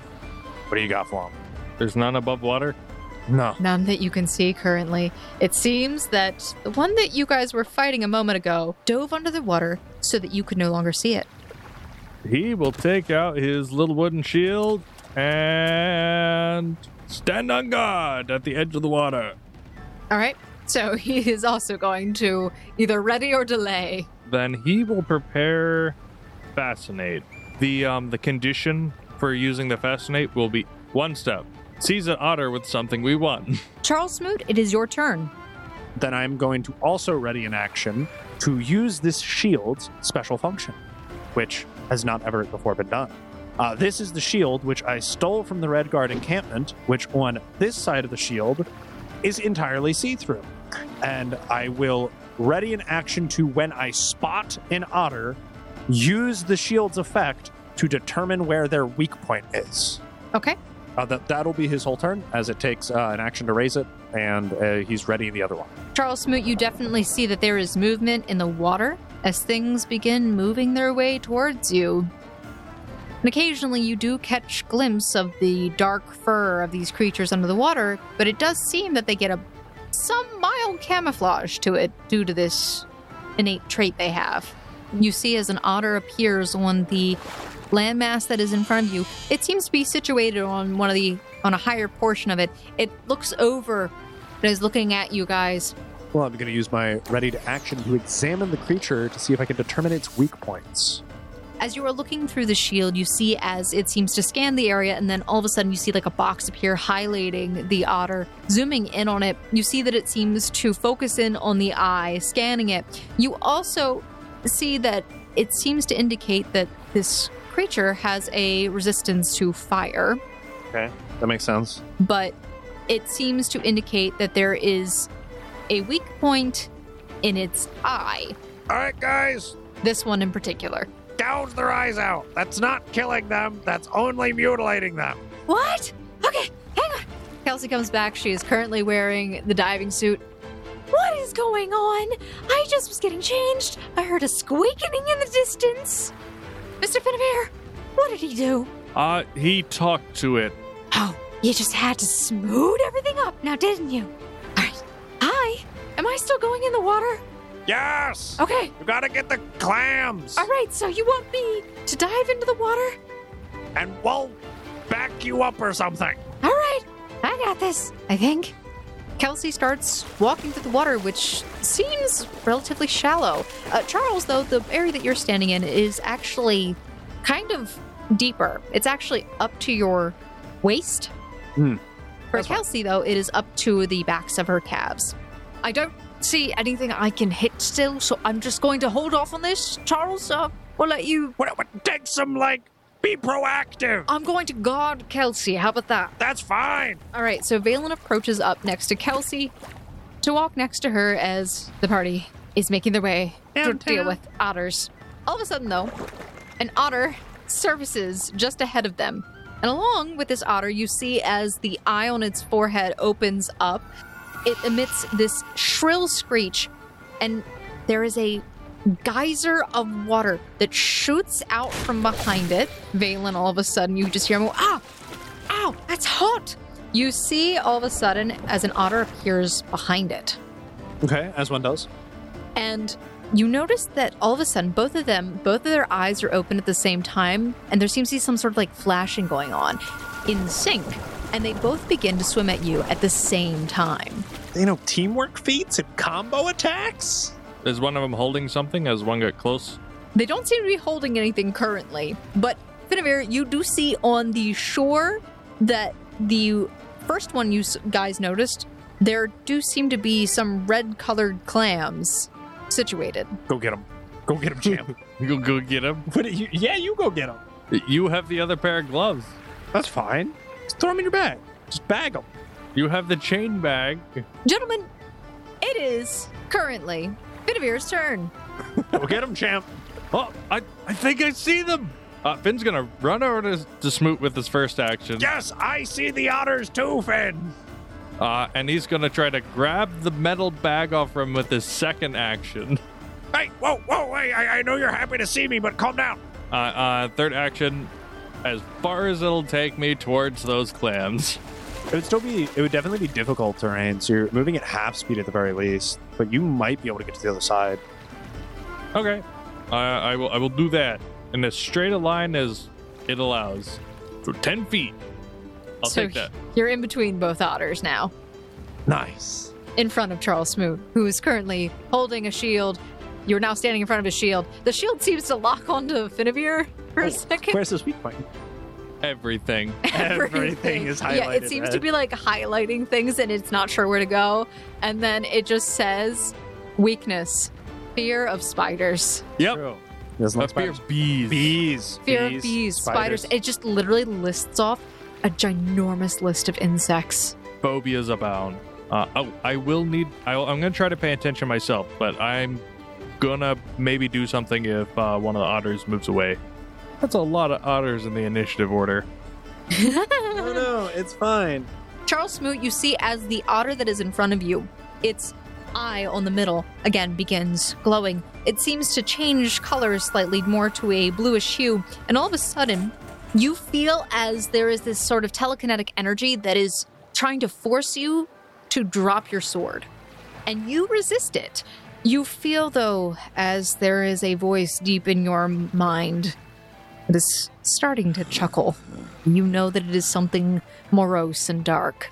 What do you got for him? There's none above water. No. None that you can see currently. It seems that the one that you guys were fighting a moment ago dove under the water so that you could no longer see it. He will take out his little wooden shield and stand on guard at the edge of the water. All right. So he is also going to either ready or delay. Then he will prepare fascinate. The um the condition for using the fascinate will be one step. Seize an otter with something we want. Charles Smoot, it is your turn. Then I'm going to also ready an action to use this shield's special function, which has not ever before been done. Uh, this is the shield which I stole from the Red Guard encampment, which on this side of the shield is entirely see through. And I will ready an action to, when I spot an otter, use the shield's effect to determine where their weak point is. Okay. Uh, that, that'll be his whole turn, as it takes uh, an action to raise it, and uh, he's readying the other one. Charles Smoot, you definitely see that there is movement in the water as things begin moving their way towards you. And occasionally you do catch glimpse of the dark fur of these creatures under the water, but it does seem that they get a some mild camouflage to it due to this innate trait they have. You see as an otter appears on the landmass that is in front of you, it seems to be situated on one of the on a higher portion of it. It looks over and is looking at you guys. Well, I'm going to use my ready to action to examine the creature to see if I can determine its weak points. As you are looking through the shield, you see as it seems to scan the area, and then all of a sudden you see like a box appear highlighting the otter. Zooming in on it, you see that it seems to focus in on the eye, scanning it. You also see that it seems to indicate that this creature has a resistance to fire, Okay, that makes sense. but it seems to indicate that there is a weak point in its eye. All right, guys, This one in particular. Gouge their eyes out. That's not killing them. That's only mutilating them. What? Okay, hang on. Kelsey comes back. She is currently wearing the diving suit. What is going on? I just was getting changed. I heard a squeaking in the distance. Mr. Finavir, what did he do? Uh he talked to it. Oh, you just had to smooth everything up now, didn't you? All right. Hi. Am I still going in the water? Yes. Okay. You gotta get the clams, All right. So you want me to dive into the water? and we'll back you up or something. All right, I got this, I think. Kelsey starts walking through the water, which seems relatively shallow. Uh, Charles, though, the area that you're standing in is actually kind of deeper. It's actually up to your waist. Hmm. For That's fine. Kelsey, though, it is up to the backs of her calves. I don't see anything I can hit still, so I'm just going to hold off on this. Charles, uh, we'll let you. What, what, take some, like, be proactive. I'm going to guard Kelsey. How about that? That's fine. All right, so Valen approaches up next to Kelsey to walk next to her as the party is making their way to deal with otters. All of a sudden, though, an otter surfaces just ahead of them. And along with this otter, you see as the eye on its forehead opens up, it emits this shrill screech, and there is a geyser of water that shoots out from behind it. Valen, all of a sudden, you just hear him go, ah, ow, that's hot. You see all of a sudden as an otter appears behind it. Okay, as one does. And you notice that all of a sudden, both of them, both of their eyes are open at the same time, and there seems to be some sort of like flashing going on in sync. And they both begin to swim at you at the same time. You know, teamwork feats and combo attacks? Is one of them holding something as one got close? They don't seem to be holding anything currently, but Finavir, you do see on the shore that the first one you guys noticed, there do seem to be some red colored clams situated. Go get them. Go get them, champ. Go go get him. What, you, yeah, you go get them. You have the other pair of gloves. That's fine. Just throw them in your bag. Just bag them. You have the chain bag. Gentlemen, it is currently Finavir's turn. Go get him, champ. Oh, I, I think I see them. Uh, Finn's gonna run over to, to Smoot with his first action. Yes, I see the otters too, Finn. Uh, and he's gonna try to grab the metal bag off him with his second action. Hey, whoa, whoa, wait, I, I know you're happy to see me, but calm down. Uh, uh, third action, as far as it'll take me towards those clams. It would still be, it would definitely be difficult terrain. So you're moving at half speed at the very least, but you might be able to get to the other side. Okay, uh, I will. I will do that in as straight a line as it allows. So ten feet. I'll so take that. You're in between both otters now, Nice. in front of Charles Smoot, who is currently holding a shield. You're now standing in front of his shield. The shield seems to lock onto Finavir for a second. Where's this weak point? Everything. Everything is highlighted. Yeah, it highlighted seems to be like highlighting things and it's not sure where to go. And then it just says weakness, fear of spiders. Yep. True. Doesn't fear spiders. of bees. Bees. Fear of bees, spiders. It just literally lists off a ginormous list of insects. Phobias abound. Uh, oh, I will need. I, I'm gonna try to pay attention myself, but I'm gonna maybe do something if uh, one of the otters moves away. That's a lot of otters in the initiative order. No, no, it's fine. Charles Smoot, you see as the otter that is in front of you, its eye on the middle again begins glowing. It seems to change color slightly more to a bluish hue, and all of a sudden, you feel as there is this sort of telekinetic energy that is trying to force you to drop your sword. And you resist it. You feel, though, as there is a voice deep in your mind that is starting to chuckle. You know that it is something morose and dark.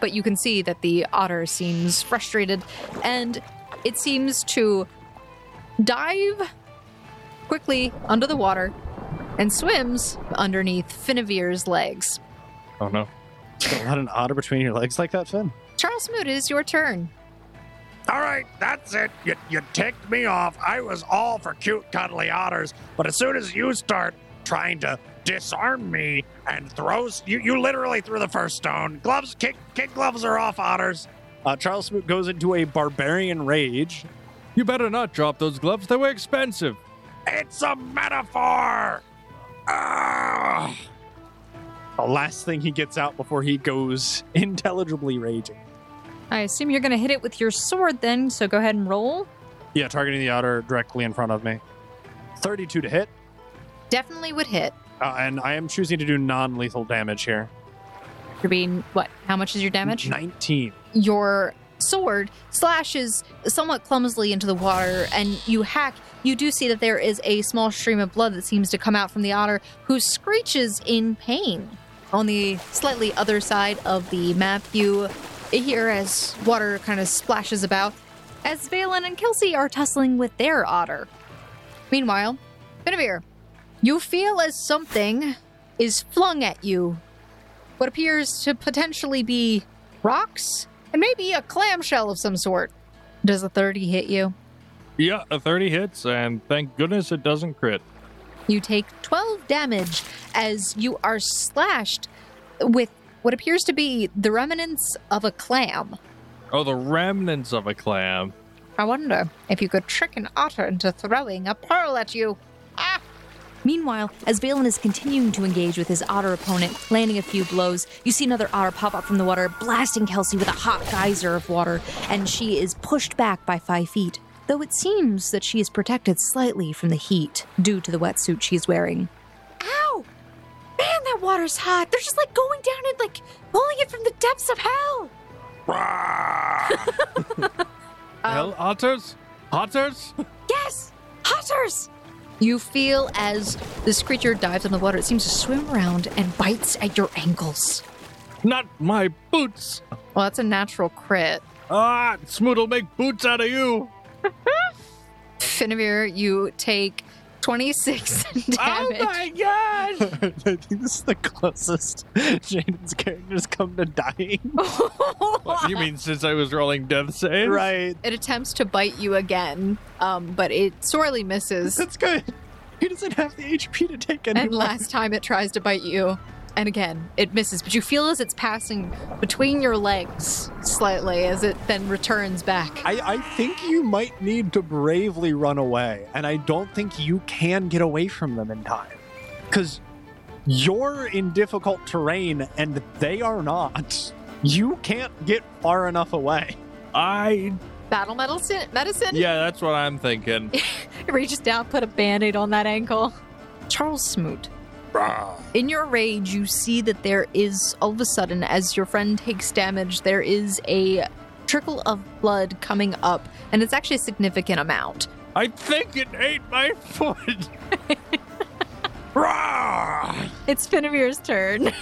But you can see that the otter seems frustrated and it seems to dive quickly under the water and swims underneath Finavir's legs. Oh no. Let an otter between your legs like that, Finn. Charles Smoot, it is your turn. All right, that's it. You, you ticked me off. I was all for cute, cuddly otters, but as soon as you start trying to disarm me and throw, you, you literally threw the first stone. Gloves, kick, kick gloves are off, otters. Uh, Charles Smoot goes into a barbarian rage. You better not drop those gloves. They were expensive. It's a metaphor. Ah! The last thing he gets out before he goes intelligibly raging. I assume you're going to hit it with your sword then, so go ahead and roll. Yeah, targeting the otter directly in front of me. 32 to hit, Definitely would hit. uh, and I am choosing to do non lethal damage here. You're being, what? How much is your damage? 19. your sword slashes somewhat clumsily into the water and you hack you do see that there is a small stream of blood that seems to come out from the otter who screeches in pain on the slightly other side of the map you hear as water kind of splashes about as Valen and Kelsey are tussling with their otter meanwhile Finavir you feel as something is flung at you what appears to potentially be rocks and maybe a clamshell of some sort. Does a 30 hit you? Yeah, a 30 hits, and thank goodness it doesn't crit. You take 12 damage as you are slashed with what appears to be the remnants of a clam. Oh, the remnants of a clam. I wonder if you could trick an otter into throwing a pearl at you. Ah! Meanwhile, as Valen is continuing to engage with his otter opponent, landing a few blows, you see another otter pop up from the water, blasting Kelsey with a hot geyser of water, and she is pushed back by five feet, though it seems that she is protected slightly from the heat due to the wetsuit she's wearing. Ow! Man, that water's hot. They're just like going down and like pulling it from the depths of hell. Rah! Um, Hell, otters? Otters? Yes! Otters! You feel as this creature dives in the water, it seems to swim around and bites at your ankles. Not my boots. Well, that's a natural crit. Ah, Smoot'll make boots out of you. Finavir, you take 26 damage. Oh my gosh! I think this is the closest Jaden's characters come to dying. you mean since I was rolling death saves? right. it attempts to bite you again, um, but it sorely misses. That's good. He doesn't have the HP to take anymore. And last time it tries to bite you, and again, it misses. But you feel as it's passing between your legs slightly as it then returns back. I, I think you might need to bravely run away, and I don't think you can get away from them in time. Because you're in difficult terrain and they are not. You can't get far enough away. I. Battle medicine? Medicine? Yeah, that's what I'm thinking. It reaches down, put a band aid on that ankle. Charles Smoot. In your rage, you see that there is, all of a sudden, as your friend takes damage, there is a trickle of blood coming up, and it's actually a significant amount. I think it ate my foot. It's Finavir's turn.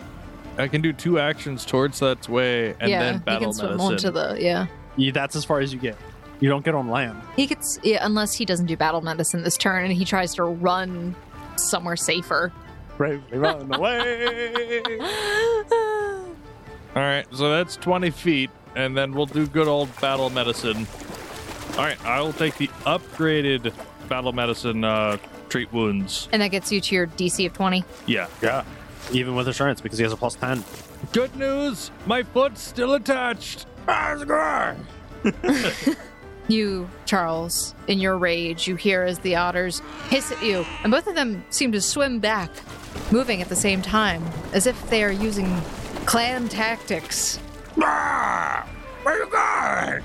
I can do two actions towards that way and yeah, then he battle can swim medicine. onto the yeah. You, that's as far as you get. You don't get on land. He gets yeah, unless he doesn't do battle medicine this turn, and he tries to run somewhere safer. Bravely run away. All right, so that's 20 feet, and then we'll do good old battle medicine. All right, I will take the upgraded battle medicine uh, treat wounds. And that gets you to your DC of twenty. Yeah. yeah. Even with assurance because he has a plus 10. Good news, my foot's still attached. You, Charles, in your rage, you hear as the otters hiss at you, and both of them seem to swim back, moving at the same time, as if they are using clan tactics. Ah! Where you going?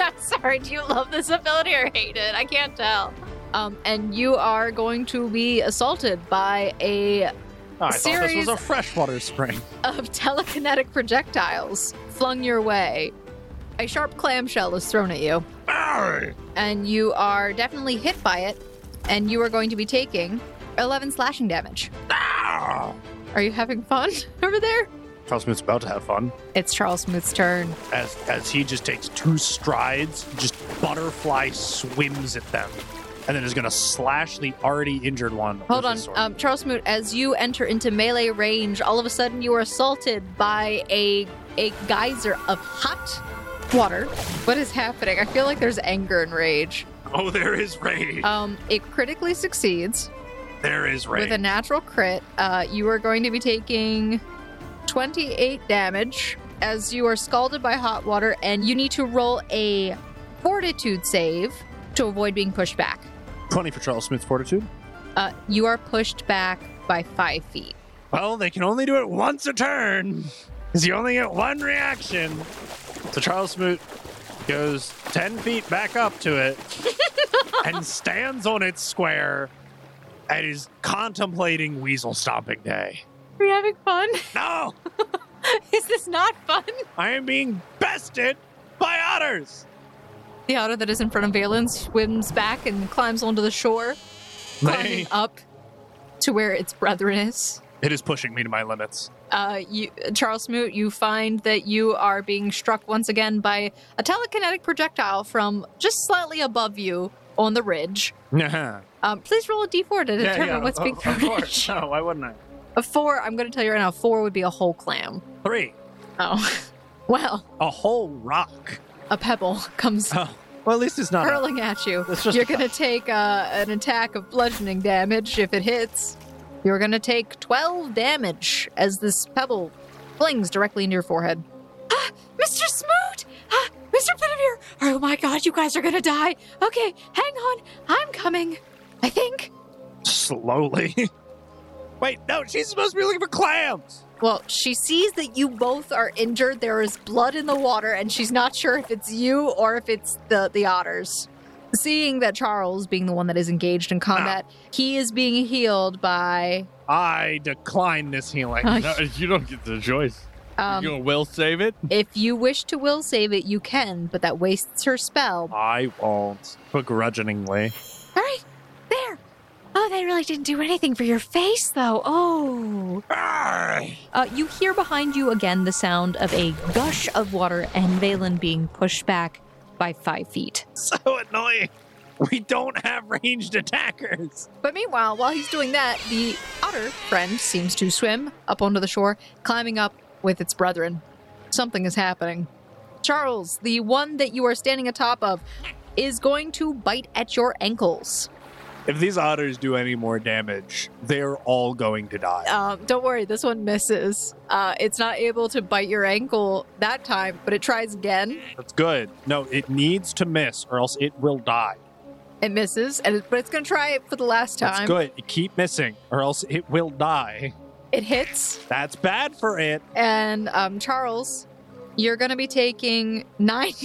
I'm sorry, do you love this ability or hate it? I can't tell. Um, and you are going to be assaulted by a Oh, I thought Series- this was a freshwater spring. of telekinetic projectiles flung your way. A sharp clamshell is thrown at you, and you are definitely hit by it, and you are going to be taking 11 slashing damage. Are you having fun over there? Charles Smoot's about to have fun. It's Charles Smoot's turn. As, as he just takes two strides, just butterfly swims at them. And then is going to slash the already injured one. Hold on, um, Charles Smoot. As you enter into melee range, all of a sudden you are assaulted by a a geyser of hot water. What is happening? I feel like there's anger and rage. Oh, there is rage. Um, it critically succeeds. there is rage. With a natural crit, uh, you are going to be taking 28 damage as you are scalded by hot water, and you need to roll a fortitude save to avoid being pushed back. 20 for Charles Smoot's fortitude. Uh, you are pushed back by five feet. well, they can only do it once a turn. Because you only get one reaction. So Charles Smoot goes 10 feet back up to it and stands on its square and is contemplating Weasel Stomping Day. Are you having fun? No! Is this not fun? I am being bested by otters! The otter that is in front of Valen swims back and climbs onto the shore, climbing They- up to where its brethren is. It is pushing me to my limits. Uh, you, Charles Smoot, you find that you are being struck once again by a telekinetic projectile from just slightly above you on the ridge. Yeah, Um, please roll a d4 to determine what's being of thrown course. at you. No, why wouldn't I? A four, I'm going to tell you right now, four would be a whole clam. Three. Oh, well, a whole rock. a pebble comes Oh, well, at least it's not. a- hurling at you. You're going to take uh, an attack of bludgeoning damage if it hits. You're going to take 12 damage as this pebble flings directly into your forehead. Ah, Mr. Smoot! Ah, Mr. Finavir! Oh my god, you guys are going to die. Okay, hang on. I'm coming. I think. Slowly. Wait, no, she's supposed to be looking for clams! Well, she sees that you both are injured. There is blood in the water, and she's not sure if it's you or if it's the, the otters. Seeing that Charles, being the one that is engaged in combat, he is being healed by I decline this healing. Uh, No, you don't get the choice. Um, you will save it? if you wish to will save it, you can, but that wastes her spell. I won't. Begrudgingly. All right, there. Oh, that really didn't do anything for your face, though. Oh. Uh, you hear behind you again the sound of a gush of water and Valen being pushed back by five feet. So annoying. We don't have ranged attackers. But meanwhile, while he's doing that, the otter friend seems to swim up onto the shore, climbing up with its brethren. Something is happening. Charles, the one that you are standing atop of, is going to bite at your ankles. If these otters do any more damage, they're all going to die. Um, don't worry, this one misses. Uh, it's not able to bite your ankle that time, but it tries again. That's good. No, it needs to miss or else it will die. It misses, and it, but it's going to try it for the last That's time. good. You keep missing or else it will die. It hits, That's bad for it. and um, Charles, you're going to be taking nine.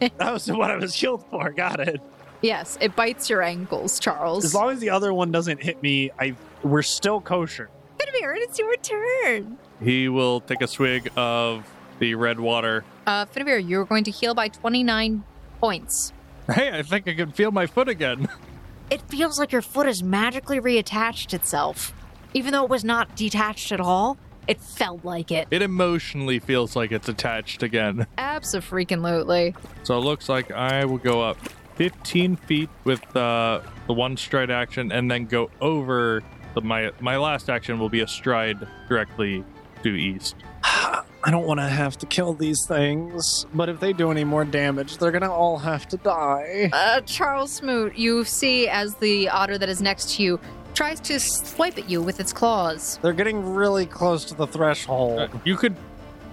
That was what I was healed for. Got it. Yes, it bites your ankles, Charles. As long as the other one doesn't hit me, I we're still kosher. Finavir, it's your turn. He will take a swig of the red water. Uh, Finavir, you're going to heal by 29 points. Hey, I think I can feel my foot again. It feels like your foot has magically reattached itself. Even though it was not detached at all, it felt like it. It emotionally feels like it's attached again. Abso-freaking-lutely. So it looks like I will go up 15 feet with uh, the one stride action and then go over the my my last action will be a stride directly due east. I don't want to have to kill these things, but if they do any more damage, they're gonna all have to die. Uh, Charles Smoot, you see as the otter that is next to you tries to swipe at you with its claws. They're getting really close to the threshold. Uh, you could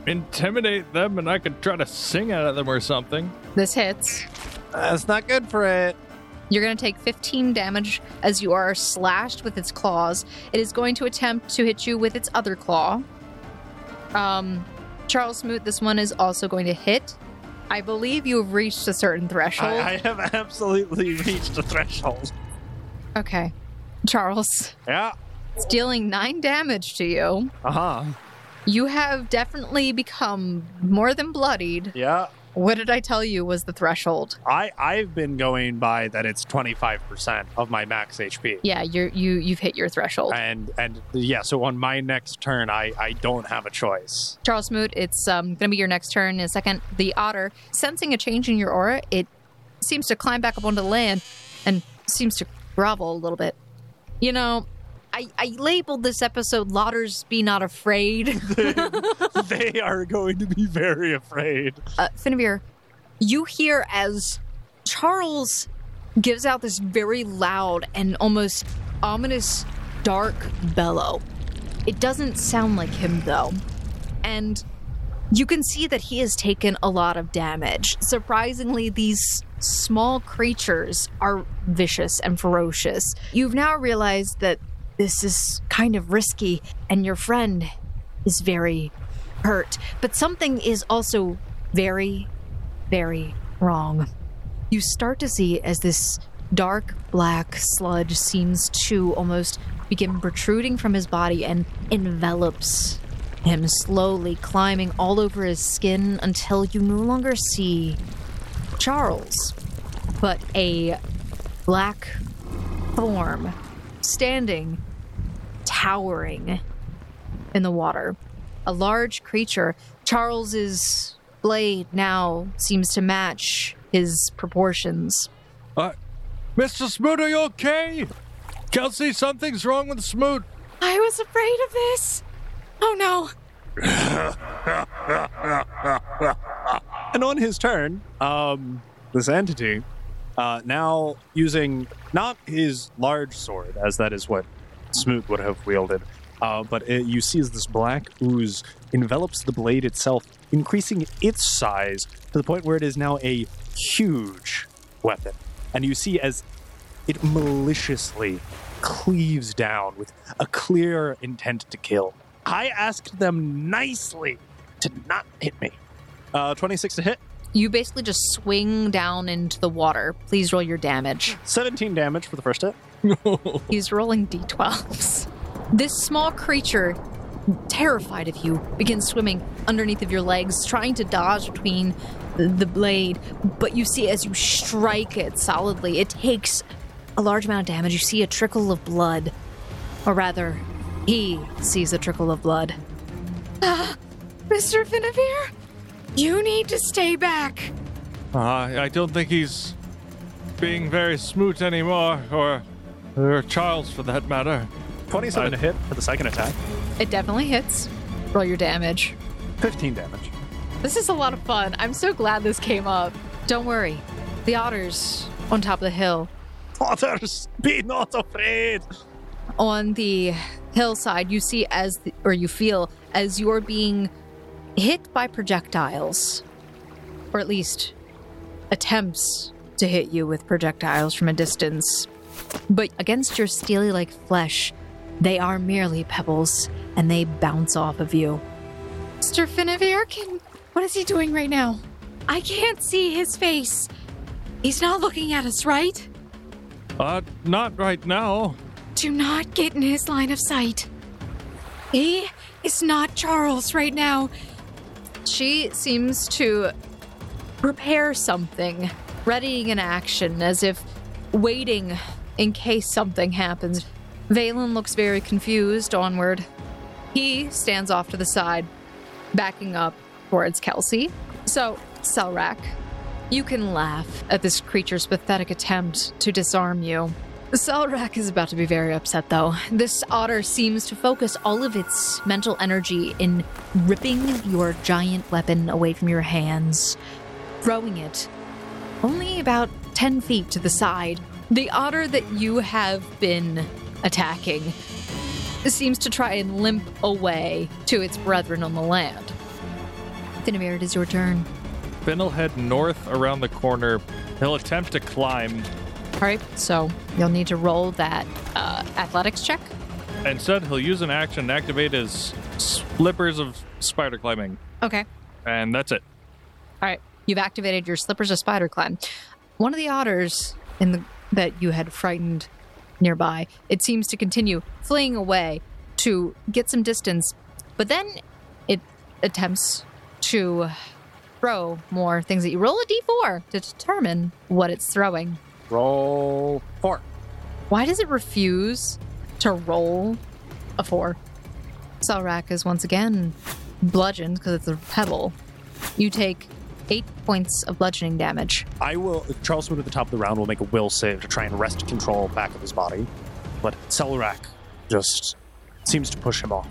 intimidate them and I could try to sing out at them or something. This hits. That's not good for it. You're going to take 15 damage as you are slashed with its claws. It is going to attempt to hit you with its other claw. Um, Charles Smoot, this one is also going to hit. I believe you have reached a certain threshold. I, I have absolutely reached the threshold. okay. Charles, Yeah. it's dealing nine damage to you. Uh huh. You have definitely become more than bloodied. Yeah. What did I tell you was the threshold? I I've been going by that it's 25% of my max HP. Yeah, you're you you've hit your threshold. And and yeah, so on my next turn I I don't have a choice. Charles Smoot, it's um, going to be your next turn in a second. The otter, sensing a change in your aura, it seems to climb back up onto the land and seems to grovel a little bit. You know, I, I labeled this episode L'Otters Be Not Afraid. they are going to be very afraid. uh, Finavir, you hear as Charles gives out this very loud and almost ominous dark bellow. It doesn't sound like him though. And you can see that he has taken a lot of damage. Surprisingly, these small creatures are vicious and ferocious. You've now realized that this is kind of risky, and your friend is very hurt. But something is also very, very wrong. You start to see as this dark black sludge seems to almost begin protruding from his body and envelops him slowly, climbing all over his skin until you no longer see Charles, but a black form standing, towering in the water. A large creature. Charles's blade now seems to match his proportions. Mr. Smoot, are you okay? Kelsey, something's wrong with Smoot. I was afraid of this. Oh no. And on his turn, um, this entity, uh, now using not his large sword, as that is what Smoot would have wielded, uh, but it, you see as this black ooze envelops the blade itself, increasing its size to the point where it is now a huge weapon. And you see as it maliciously cleaves down with a clear intent to kill. I asked them nicely to not hit me. Uh, 26 to hit. You basically just swing down into the water. Please roll your damage. 17 damage for the first hit. He's rolling d12s. This small creature terrified of you, begins swimming underneath of your legs, trying to dodge between the, the blade. But you see, as you strike it solidly, it takes a large amount of damage. You see a trickle of blood. Or rather, he sees a trickle of blood. Ah, Mr. Finavir, you need to stay back. Uh, I don't think he's being very smooth anymore, or, or Charles for that matter. 27 to hit for the second attack. It definitely hits. Roll your damage. 15 damage. This is a lot of fun. I'm so glad this came up. Don't worry. The otters on top of the hill. Otters, be not afraid. On the hillside, you see as, the, or you feel as you're being hit by projectiles, or at least attempts to hit you with projectiles from a distance. But against your steely like flesh, they are merely pebbles and they bounce off of you. Mr. Finavir, can. What is he doing right now? I can't see his face. He's not looking at us, right? Uh, not right now. Do not get in his line of sight. He is not Charles right now. She seems to prepare something, readying an action as if waiting in case something happens. Valen looks very confused onward. He stands off to the side, backing up towards Kelsey. So, Selrak, you can laugh at this creature's pathetic attempt to disarm you. Selrak is about to be very upset, though. This otter seems to focus all of its mental energy in ripping your giant weapon away from your hands, throwing it only about 10 feet to the side. The otter that you have been attacking seems to try and limp away to its brethren on the land. Finavir, it is your turn. Finn will head north around the corner. He'll attempt to climb. All right, so you'll need to roll that uh, athletics check. Instead, he'll use an action to activate his slippers of spider climbing. Okay. And that's it. All right, you've activated your slippers of spider climb. One of the otters in the that you had frightened nearby, it seems to continue fleeing away to get some distance, but then it attempts to throw more things that you roll a d4 to determine what it's throwing. Roll four. Why does it refuse to roll a four? Selrak is once again bludgeoned because it's a pebble. You take eight points of bludgeoning damage. I will. Charles Wood at the top of the round will make a will save to try and wrest control back of his body, but Selrak just seems to push him off.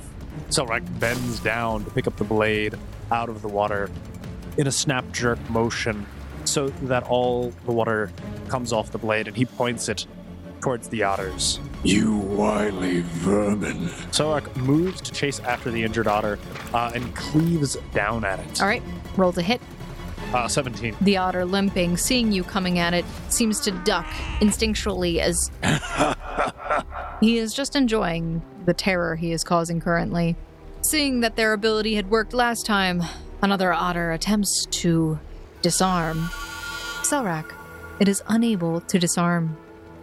Selrak bends down to pick up the blade out of the water in a snap jerk motion so that all the water comes off the blade and he points it towards the otters. You wily vermin. Selrak moves to chase after the injured otter uh, and cleaves down at it. All right, roll to hit. Uh, 17. The otter, limping, seeing you coming at it, seems to duck instinctually as he is just enjoying the terror he is causing currently. Seeing that their ability had worked last time, another otter attempts to disarm. Selrak, it is unable to disarm,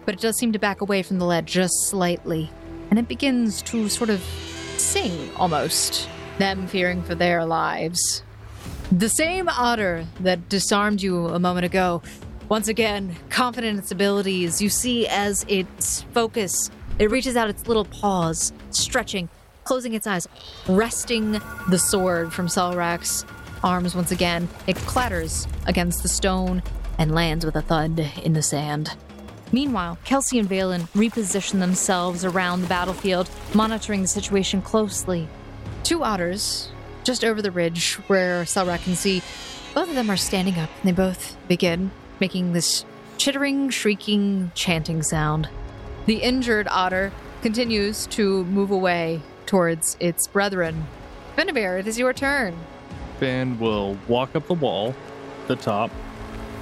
but it does seem to back away from the ledge just slightly, and it begins to sort of sing almost, them fearing for their lives. The same otter that disarmed you a moment ago, once again, confident in its abilities, you see as its focus, it reaches out its little paws, stretching, closing its eyes, wresting the sword from Selrak's arms once again. It clatters against the stone and lands with a thud in the sand. Meanwhile, Kelsey and Valen reposition themselves around the battlefield, monitoring the situation closely. Two otters, just over the ridge where Selrak can see, both of them are standing up and they both begin making this chittering, shrieking, chanting sound. The injured otter continues to move away towards its brethren. Finavir, it is your turn. Finn will walk up the wall, the top.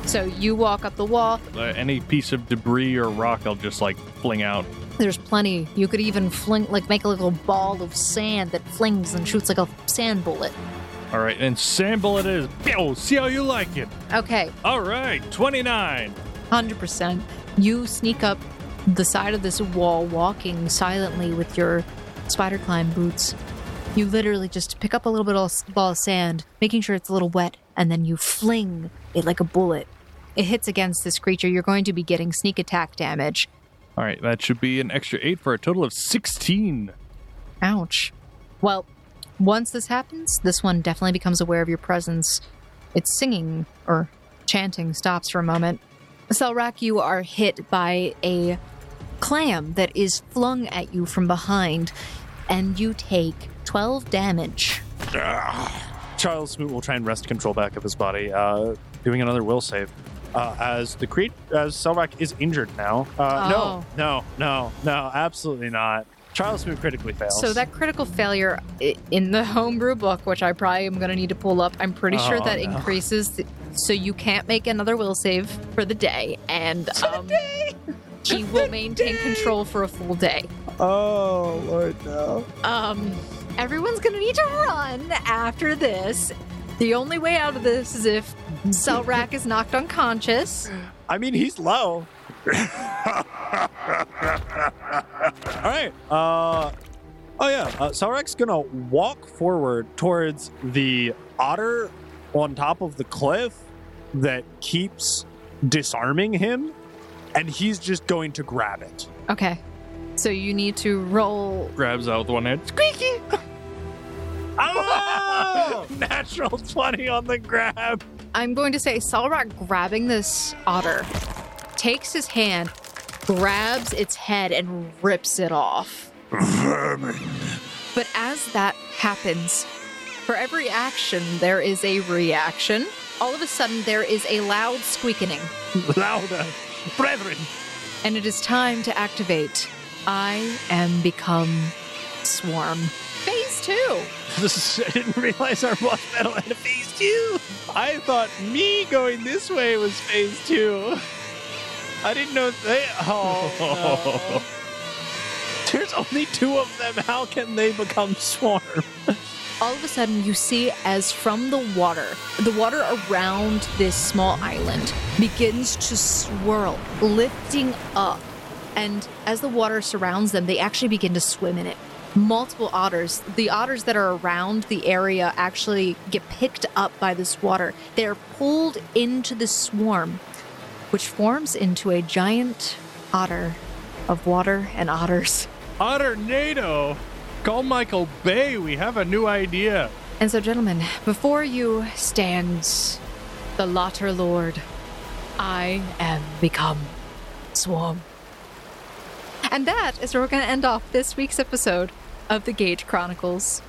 So you walk up the wall. Uh, any piece of debris or rock, I'll just like fling out. There's plenty. You could even fling, like, make a little ball of sand that flings and shoots like a sand bullet. All right, and sample it is. Yo, see how you like it. Okay, All right, 29. 100%. You sneak up the side of this wall, walking silently with your spider climb boots. You literally just pick up a little bit of ball of sand, making sure it's a little wet, and then you fling it like a bullet. It hits against this creature. You're going to be getting sneak attack damage. All right, that should be an extra eight for a total of 16. Ouch. Well, once this happens, this one definitely becomes aware of your presence. Its singing or chanting stops for a moment. Selrak, you are hit by a clam that is flung at you from behind, and you take 12 damage. Charles Smoot will try and wrest control back of his body, uh, doing another will save. Uh, as the create as Selrak is injured now. Uh, Oh. No, no, no, no, absolutely not. Charles Smoot critically fails. So that critical failure i- in the homebrew book, which I probably am going to need to pull up, I'm pretty sure Oh, that no. increases, the, so you can't make another will save for the day, and um, he will maintain control for a full day. Oh Lord, no. Um, everyone's to need to run after this. The only way out of this is if Selrak is knocked unconscious. I mean, he's low. All right. Uh, oh yeah. Uh, Selrak's gonna walk forward towards the otter on top of the cliff that keeps disarming him, and he's just going to grab it. Okay. So you need to roll. Grabs out with one hand. Squeaky! Oh! Natural twenty on the grab. I'm going to say Selrak grabbing this otter, takes his hand, grabs its head, and rips it off. Vermin. But as that happens, for every action, there is a reaction. All of a sudden, there is a loud squeaking, Louder, brethren. and it is time to activate I am become swarm. Phase two. I didn't realize our boss battle had a phase two. I thought me going this way was phase two. I didn't know they. Oh, no. There's only two of them. How can they become swarm? all of a sudden you see as from the water, the water around this small island begins to swirl, lifting up. And as the water surrounds them, they actually begin to swim in it. Multiple otters, the otters that are around the area actually get picked up by this water. They're pulled into the swarm, which forms into a giant otter of water and otters. Otter NATO! Call Michael Bay. We have a new idea. And so, gentlemen, before you stands the L'Otter Lord. I am become Swarm. And that is where we're going to end off this week's episode of the Gate Chronicles.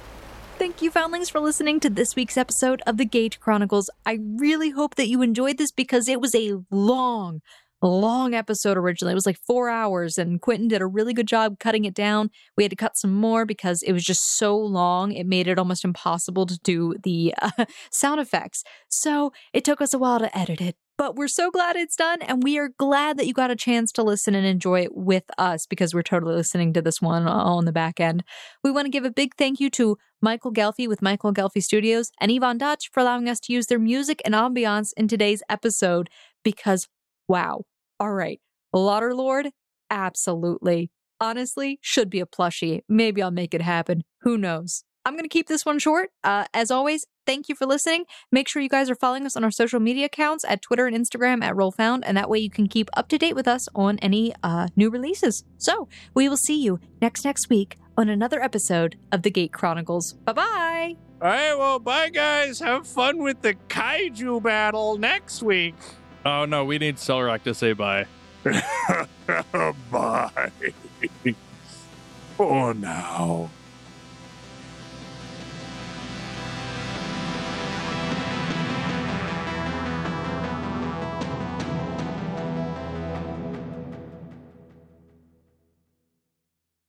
Thank you, Foundlings, for listening to this week's episode of the Gate Chronicles. I really hope that you enjoyed this because it was a long, long episode originally. It was like four hours, and Quentin did a really good job cutting it down. We had to cut some more because it was just so long. It made it almost impossible to do the uh, sound effects. So it took us a while to edit it. But we're so glad it's done, and we are glad that you got a chance to listen and enjoy it with us because we're totally listening to this one uh, on the back end. We want to give a big thank you to Michael Ghelfi with Michael Ghelfi Studios and Yvonne Dutch for allowing us to use their music and ambiance in today's episode because, wow. All right. L'Otter Lord? Absolutely. Honestly, should be a plushie. Maybe I'll make it happen. Who knows? I'm going to keep this one short. Uh, as always, thank you for listening. Make sure you guys are following us on our social media accounts at Twitter and Instagram at RollFound, and that way you can keep up to date with us on any uh, new releases. So we will see you next next week on another episode of the Gate Chronicles. Bye bye. All right, well, bye, guys. Have fun with the kaiju battle next week. Oh no, we need Selrak to say bye. Bye. For now.